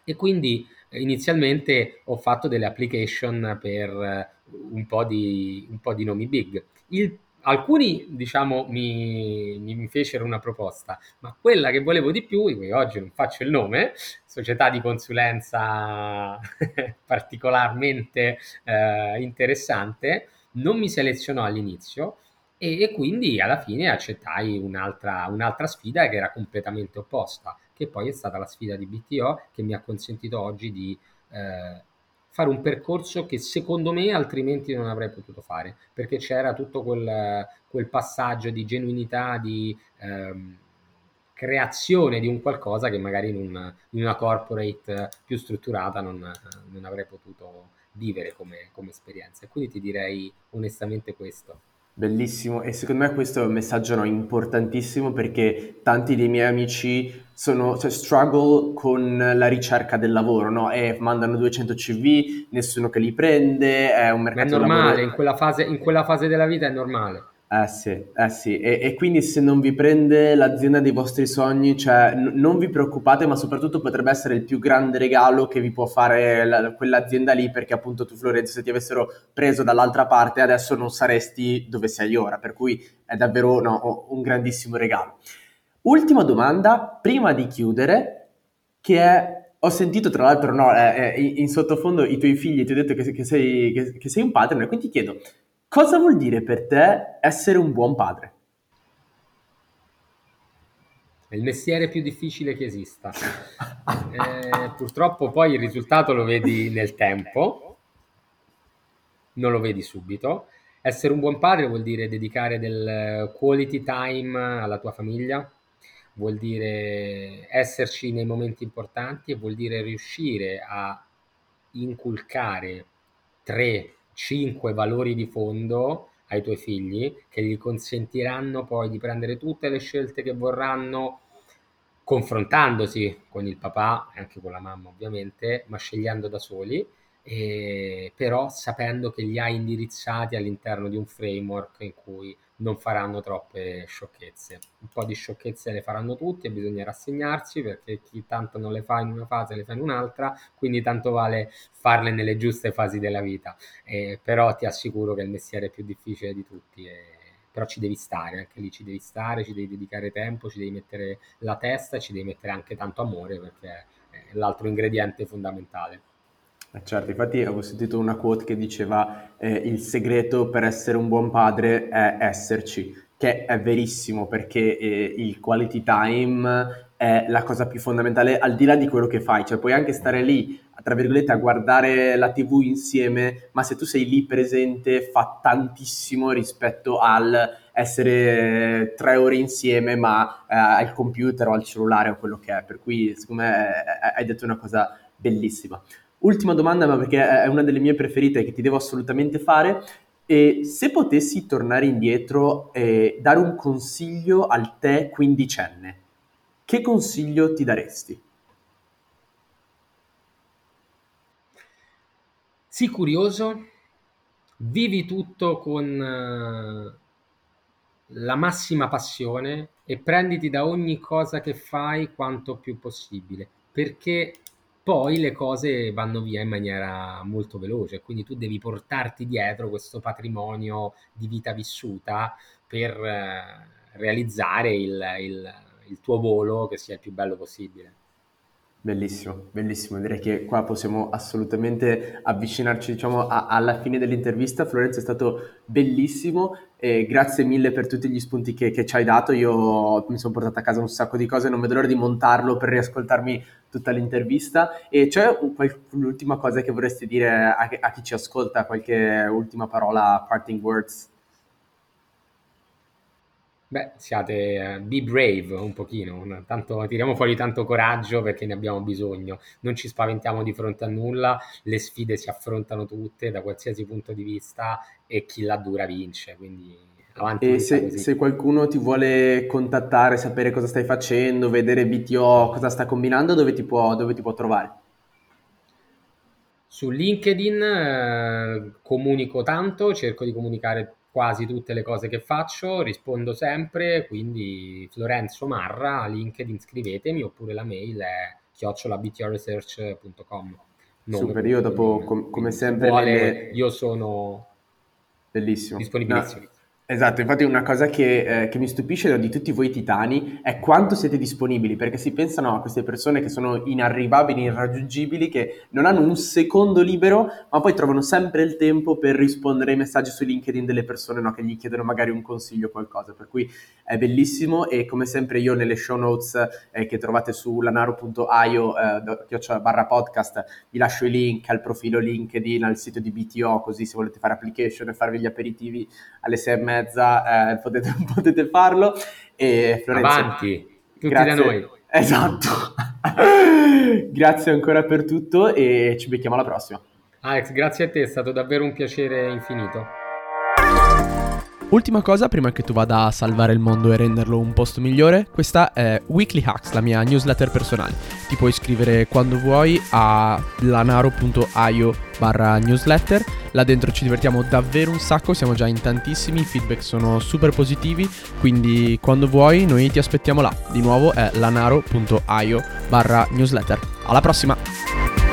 e quindi eh, inizialmente ho fatto delle application per eh, un po' di, un po di nomi big. Il, alcuni, diciamo, mi, mi, fecero una proposta, ma quella che volevo di più, oggi non faccio il nome, società di consulenza particolarmente eh, interessante, non mi selezionò all'inizio e, e quindi alla fine accettai un'altra, un'altra sfida che era completamente opposta che poi è stata la sfida di BTO che mi ha consentito oggi di eh, fare un percorso che secondo me altrimenti non avrei potuto fare, perché c'era tutto quel, quel passaggio di genuinità, di ehm, creazione di un qualcosa che magari in, un, in una corporate più strutturata non, non avrei potuto vivere come, come esperienza. Quindi ti direi onestamente questo. Bellissimo e secondo me questo è un messaggio no, importantissimo perché tanti dei miei amici sono, cioè, struggle con la ricerca del lavoro, no? E mandano 200 CV, nessuno che li prende, è un mercato È normale, in quella, fase, in quella fase della vita è normale. Eh sì, eh sì. E, e, quindi se non vi prende l'azienda dei vostri sogni, cioè n- non vi preoccupate, ma soprattutto potrebbe essere il più grande regalo che vi può fare la, quell'azienda lì, perché appunto tu Florenzo, se ti avessero preso dall'altra parte, adesso non saresti dove sei ora, per cui è davvero no, un grandissimo regalo. Ultima domanda, prima di chiudere, che è ho sentito tra l'altro no, eh, eh, in sottofondo i tuoi figli ti ho detto che, che, sei, che, che sei un padre, quindi ti chiedo, Cosa vuol dire per te essere un buon padre? È il mestiere più difficile che esista. eh, purtroppo poi il risultato lo vedi nel tempo, non lo vedi subito. Essere un buon padre vuol dire dedicare del quality time alla tua famiglia, vuol dire esserci nei momenti importanti e vuol dire riuscire a inculcare tre 5 valori di fondo ai tuoi figli che gli consentiranno poi di prendere tutte le scelte che vorranno confrontandosi con il papà e anche con la mamma ovviamente, ma scegliendo da soli, però sapendo che li hai indirizzati all'interno di un framework in cui non faranno troppe sciocchezze. Un po' di sciocchezze le faranno tutti e bisogna rassegnarsi perché chi tanto non le fa in una fase le fa in un'altra, quindi tanto vale farle nelle giuste fasi della vita. Eh, però ti assicuro che è il mestiere più difficile di tutti. Eh, però ci devi stare, anche lì ci devi stare, ci devi dedicare tempo, ci devi mettere la testa, ci devi mettere anche tanto amore perché è l'altro ingrediente fondamentale. Eh, certo, infatti avevo sentito una quote che diceva eh, il segreto per essere un buon padre è esserci, che è verissimo perché eh, il quality time è la cosa più fondamentale al di là di quello che fai, cioè puoi anche stare lì tra virgolette a guardare la tv insieme, ma se tu sei lì presente fa tantissimo rispetto al essere tre ore insieme ma eh, al computer o al cellulare o quello che è, per cui secondo me hai detto una cosa bellissima. Ultima domanda, ma perché è una delle mie preferite che ti devo assolutamente fare. E se potessi tornare indietro e dare un consiglio al te quindicenne, che consiglio ti daresti? Sii curioso, vivi tutto con eh, la massima passione e prenditi da ogni cosa che fai quanto più possibile, perché poi le cose vanno via in maniera molto veloce, quindi tu devi portarti dietro questo patrimonio di vita vissuta per eh, realizzare il, il, il tuo volo che sia il più bello possibile. Bellissimo, bellissimo. Direi che qua possiamo assolutamente avvicinarci, diciamo, a, alla fine dell'intervista. Florenzo è stato bellissimo e grazie mille per tutti gli spunti che, che ci hai dato. Io mi sono portato a casa un sacco di cose, non vedo l'ora di montarlo per riascoltarmi tutta l'intervista. E c'è l'ultima cosa che vorresti dire a, a chi ci ascolta, qualche ultima parola, parting words? Beh, siate, uh, be brave un pochino, tanto, tiriamo fuori tanto coraggio perché ne abbiamo bisogno, non ci spaventiamo di fronte a nulla, le sfide si affrontano tutte da qualsiasi punto di vista e chi la dura vince, quindi avanti. E se, se, qualcuno ti vuole contattare, sapere cosa stai facendo, vedere BTO, cosa sta combinando, dove ti può, dove ti può trovare? Su LinkedIn eh, comunico tanto, cerco di comunicare quasi tutte le cose che faccio, rispondo sempre, quindi Florenzo Marra, LinkedIn scrivetemi oppure la mail è chiocciolabtresearch.com. Super, io dopo com- come sempre... Vuole, nelle... Io sono Bellissimo. disponibilissimo. No Esatto, infatti una cosa che, eh, che, mi stupisce di tutti voi titani è quanto siete disponibili, perché si pensano a queste persone che sono inarrivabili, irraggiungibili, che non hanno un secondo libero, ma poi trovano sempre il tempo per rispondere ai messaggi su LinkedIn delle persone no, che gli chiedono magari un consiglio o qualcosa, per cui è bellissimo e come sempre io nelle show notes eh, che trovate su lanaro.io eh, barra podcast vi lascio i link al profilo LinkedIn, al sito di BTO, così se volete fare application e farvi gli aperitivi alle 6 e mezza eh, potete, potete, farlo. E Florenzo, Avanti, tutti grazie. da noi. Esatto. grazie ancora per tutto e ci becchiamo alla prossima. Alex, grazie a te, è stato davvero un piacere infinito. Ultima cosa prima che tu vada a salvare il mondo e renderlo un posto migliore, questa è Weekly Hacks, la mia newsletter personale. Ti puoi iscrivere quando vuoi a lanaro.io barra newsletter. Là dentro ci divertiamo davvero un sacco, siamo già in tantissimi, i feedback sono super positivi, quindi quando vuoi noi ti aspettiamo là. Di nuovo è lanaro.io barra newsletter. Alla prossima!